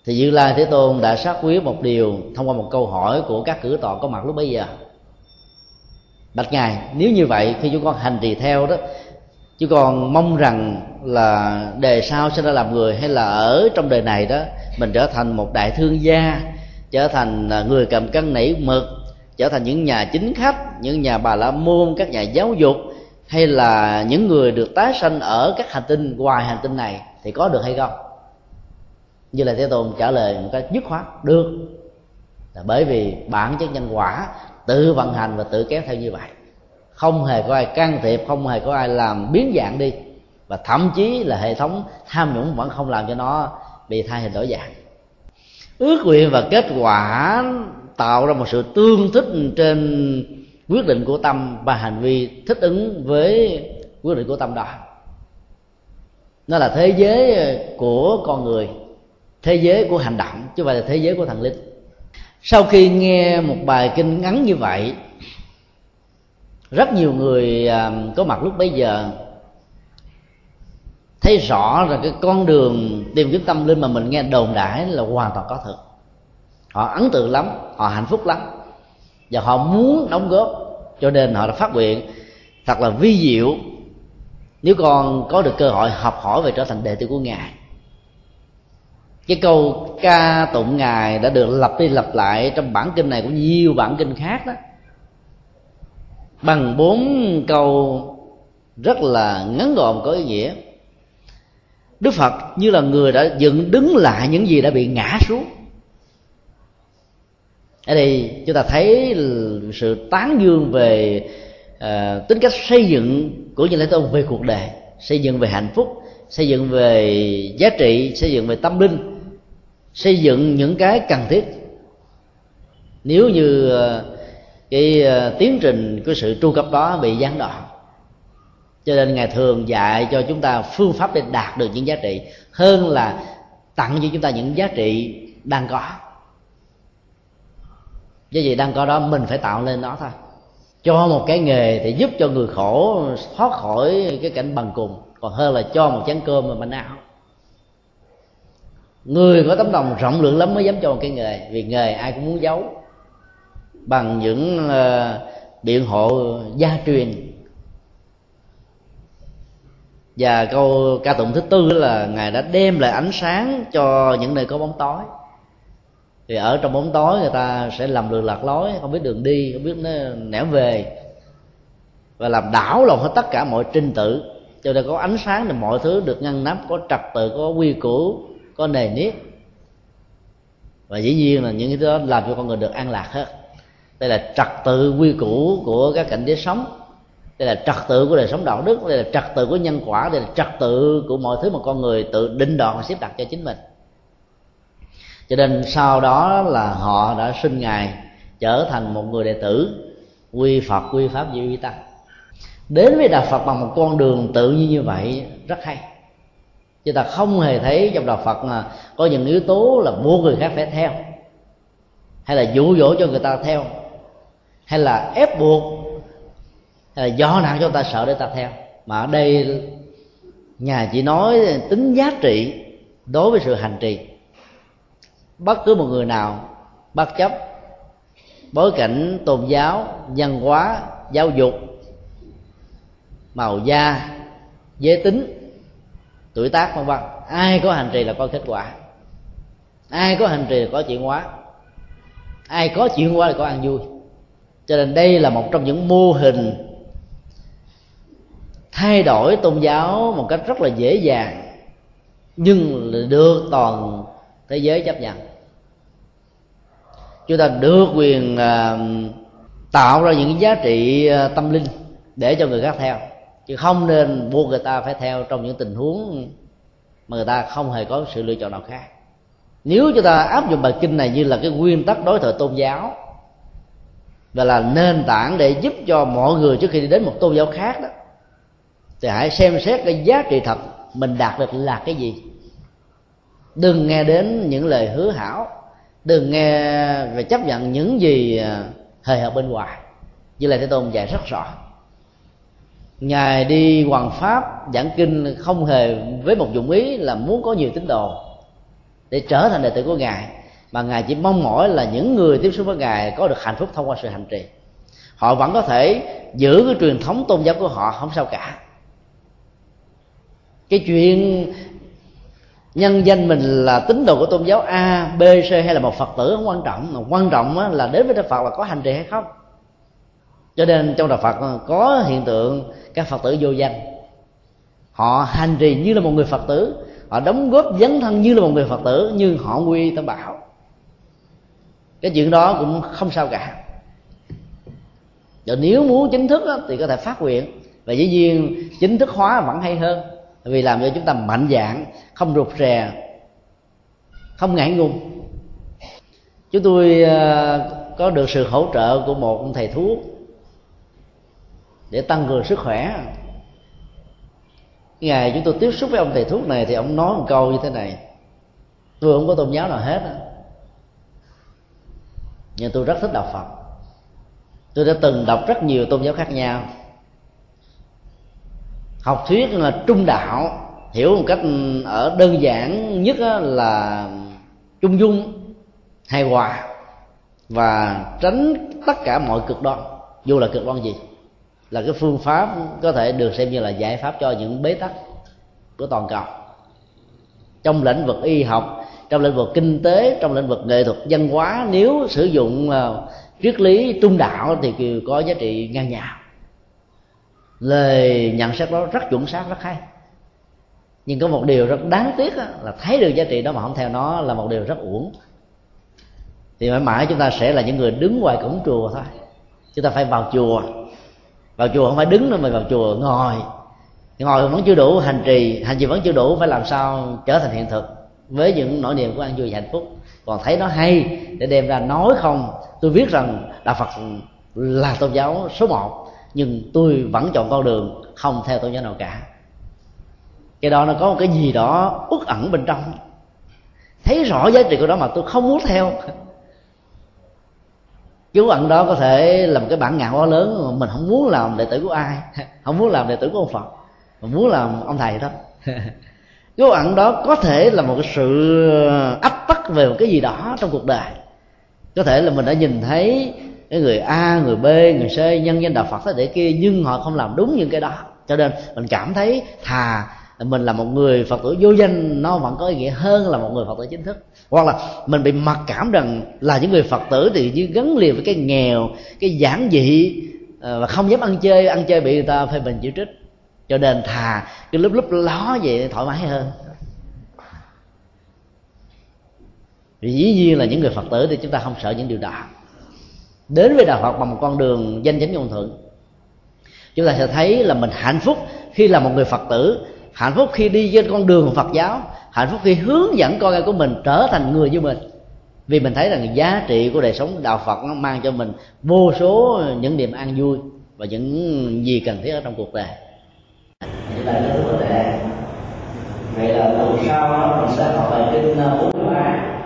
[SPEAKER 1] Thì như lai thế tôn đã xác quyết một điều thông qua một câu hỏi của các cử tọa có mặt lúc bấy giờ. Bạch ngài, nếu như vậy, khi chúng con hành trì theo đó chứ còn mong rằng là đề sau sẽ ra làm người hay là ở trong đời này đó, mình trở thành một đại thương gia, trở thành à, người cầm cân nảy mực, trở thành những nhà chính khách, những nhà bà la môn, các nhà giáo dục, hay là những người được tái sanh ở các hành tinh ngoài hành tinh này, thì có được hay không? Như là thế tôn trả lời một cách dứt khoát, được. Là bởi vì bản chất nhân quả tự vận hành và tự kéo theo như vậy. Không hề có ai can thiệp, không hề có ai làm biến dạng đi. Và thậm chí là hệ thống tham nhũng vẫn không làm cho nó bị thay hình đổi dạng. Ước nguyện và kết quả tạo ra một sự tương thích trên quyết định của tâm và hành vi thích ứng với quyết định của tâm đó. Nó là thế giới của con người thế giới của hành động, chứ không phải là thế giới của thần linh. Sau khi nghe một bài kinh ngắn như vậy, rất nhiều người à, có mặt lúc bấy giờ thấy rõ là cái con đường tìm kiếm tâm linh mà mình nghe đồn đãi là hoàn toàn có thật. Họ ấn tượng lắm, họ hạnh phúc lắm, và họ muốn đóng góp, cho nên họ đã phát nguyện thật là vi diệu. Nếu con có được cơ hội học hỏi về trở thành đệ tử của ngài cái câu ca tụng ngài đã được lặp đi lặp lại trong bản kinh này cũng nhiều bản kinh khác đó. Bằng bốn câu rất là ngắn gọn có ý nghĩa. Đức phật như là người đã dựng đứng lại những gì đã bị ngã xuống. Ở đây chúng ta thấy sự tán dương về uh, tính cách xây dựng của như lễ tôn về cuộc đời xây dựng về hạnh phúc xây dựng về giá trị xây dựng về tâm linh xây dựng những cái cần thiết. Nếu như ờ, cái ờ, tiến trình của sự tru cấp đó bị gián đoạn, cho nên ngài thường dạy cho chúng ta phương pháp để đạt được những giá trị hơn là tặng cho chúng ta những giá trị đang có. Do vậy đang có đó mình phải tạo lên nó thôi. Cho một cái nghề thì giúp cho người khổ, thoát khỏi cái cảnh bằng cùng, còn hơn là cho một chén cơm mà mình ăn người có tấm lòng rộng lượng lắm mới dám cho một cái nghề vì nghề ai cũng muốn giấu. Bằng những uh, biện hộ gia truyền. Và câu ca tụng thứ tư là ngài đã đem lại ánh sáng cho những nơi có bóng tối. Thì ở trong bóng tối người ta sẽ lầm đường lạc lối không biết đường đi không biết nó nẻo về. Và làm đảo lộn hết tất cả mọi trinh tự. Cho nên có ánh sáng thì mọi thứ được ngăn nắp có trật tự có quy củ có nề nếp. Và dĩ nhiên là những cái đó làm cho con người được an lạc hết. Đây là trật tự quy củ của các cảnh giới sống. Đây là trật tự của đời sống đạo đức. Đây là trật tự của nhân quả. Đây là trật tự của mọi thứ mà con người tự định đoạt và xếp đặt cho chính mình. Cho nên sau đó là họ đã sinh ngài, trở thành một người đệ tử quy phật, quy pháp di quy tăng. Đến với đạo phật bằng một con đường tự nhiên như vậy, rất hay chúng ta không hề thấy trong đạo phật mà có những yếu tố là buộc người khác phải theo, hay là dụ dỗ cho người ta theo, hay là ép buộc, hay là do nạn cho người ta sợ để ta theo. Mà ở đây nhà chỉ nói tính giá trị đối với sự hành trì. Bất cứ một người nào bất chấp bối cảnh tôn giáo, văn hóa, giáo dục, màu da, giới tính tuổi tác vân vân. Ai có hành trì là có kết quả. Ai có hành trì là có chuyển hóa. Ai có chuyển hóa là có ăn vui. Cho nên đây là một trong những mô hình thay đổi tôn giáo một cách rất là dễ dàng nhưng được toàn thế giới chấp nhận. Chúng ta được quyền uh, tạo ra những giá trị uh, tâm linh để cho người khác theo chứ không nên buộc người ta phải theo trong những tình huống mà người ta không hề có sự lựa chọn nào khác. Nếu chúng ta áp dụng bài kinh này như là cái nguyên tắc đối thoại tôn giáo, và là nền tảng để giúp cho mọi người trước khi đi đến một tôn giáo khác đó, thì hãy xem xét cái giá trị thật mình đạt được là cái gì. Đừng nghe đến những lời hứa hảo, đừng nghe và chấp nhận những gì hề hời hợt bên ngoài. Như là thế tôn dạy rất rõ ngài đi hoàng pháp, giảng kinh không hề với một dụng ý là muốn có nhiều tín đồ để trở thành đệ tử của ngài, mà ngài chỉ mong mỏi là những người tiếp xúc với ngài có được hạnh phúc thông qua sự hành trì. Họ vẫn có thể giữ cái truyền thống tôn giáo của họ không sao cả. Cái chuyện nhân danh mình là tín đồ của tôn giáo a, b, c hay là một phật tử không quan trọng, mà quan trọng là đến với đức phật là có hành trì hay không cho nên trong đạo phật ờ, có hiện tượng các phật tử vô danh. Họ hành trì như là một người phật tử họ đóng góp dấn thân như là một người phật tử nhưng họ quy tâm bảo cái chuyện đó cũng không sao cả. Rồi nếu muốn chính thức đó, thì có thể phát nguyện. Và dĩ nhiên chính thức hóa vẫn hay hơn vì làm cho chúng ta mạnh dạng không rụt rè không ngại ngùng. Chúng tôi ờ, có được sự hỗ trợ của một thầy thuốc để tăng cường sức khỏe. Ngày chúng tôi tiếp xúc với ông thầy thuốc này thì ông nói một câu như thế này. Tôi không có tôn giáo nào hết nhưng tôi rất thích đạo phật. Tôi đã từng đọc rất nhiều tôn giáo khác nhau. Học thuyết là trung đạo, hiểu một cách ở đơn giản nhất là trung dung, hài hòa và tránh tất cả mọi cực đoan, dù là cực đoan gì là cái phương pháp có thể được xem như là giải pháp cho những bế tắc của toàn cầu. Trong lĩnh vực y học, trong lĩnh vực kinh tế, trong lĩnh vực nghệ thuật, văn hóa, nếu sử dụng à, triết lý trung đạo thì có giá trị ngang nhau. Lời nhận xét đó rất chuẩn xác, rất hay. Nhưng có một điều rất đáng tiếc là thấy được giá trị đó mà không theo nó là một điều rất uổng. Thì mãi mãi chúng ta sẽ là những người đứng ngoài cổng chùa thôi. Chúng ta phải vào chùa vào chùa không phải đứng nữa mà vào chùa ngồi. Ngồi vẫn chưa đủ hành trì hành trì vẫn chưa đủ, phải làm sao trở thành hiện thực? Với những nỗi niềm của an vui và hạnh phúc. Còn thấy nó hay để đem ra nói không? Tôi biết rằng đạo phật là tôn giáo số một, nhưng tôi vẫn chọn con đường không theo tôn giáo nào cả. Cái đó nó có một cái gì đó uất ẩn bên trong. Thấy rõ giá trị của đó mà tôi không muốn theo chú ẩn đó có thể là một cái bản ngã quá lớn mà mình không muốn làm đệ tử của ai không muốn làm đệ tử của ông phật mà muốn làm ông thầy đó. Chú ẩn đó có thể là một cái sự áp tắc về một cái gì đó trong cuộc đời. Có thể là mình đã nhìn thấy cái người a người b người c nhân danh đạo phật thế để kia nhưng họ không làm đúng những cái đó. Cho nên mình cảm thấy thà mình là một người phật tử vô danh, nó vẫn có ý nghĩa hơn là một người phật tử chính thức. Hoặc là mình bị mặc cảm rằng là những người phật tử thì như gắn liền với cái nghèo, cái giản dị ờ, và không dám ăn chơi ăn chơi bị người ta phê bình chỉ trích. Cho nên thà cái lúc lúc ló vậy thoải mái hơn. Vì dĩ nhiên là những người phật tử thì chúng ta không sợ những điều đó. Đến với đạo phật bằng một con đường danh chánh ngôn thuận, chúng ta sẽ thấy là mình hạnh phúc khi là một người phật tử hạnh phúc khi đi trên con đường phật giáo. Hạnh phúc khi hướng dẫn con em của mình trở thành người như mình. Vì mình thấy rằng giá trị của đời sống đạo phật nó mang cho mình vô số những niềm an vui và những gì cần thiết ở trong cuộc đời. Vậy là vậy là tuần sau mình sẽ học bài kinh ờ, bốn ba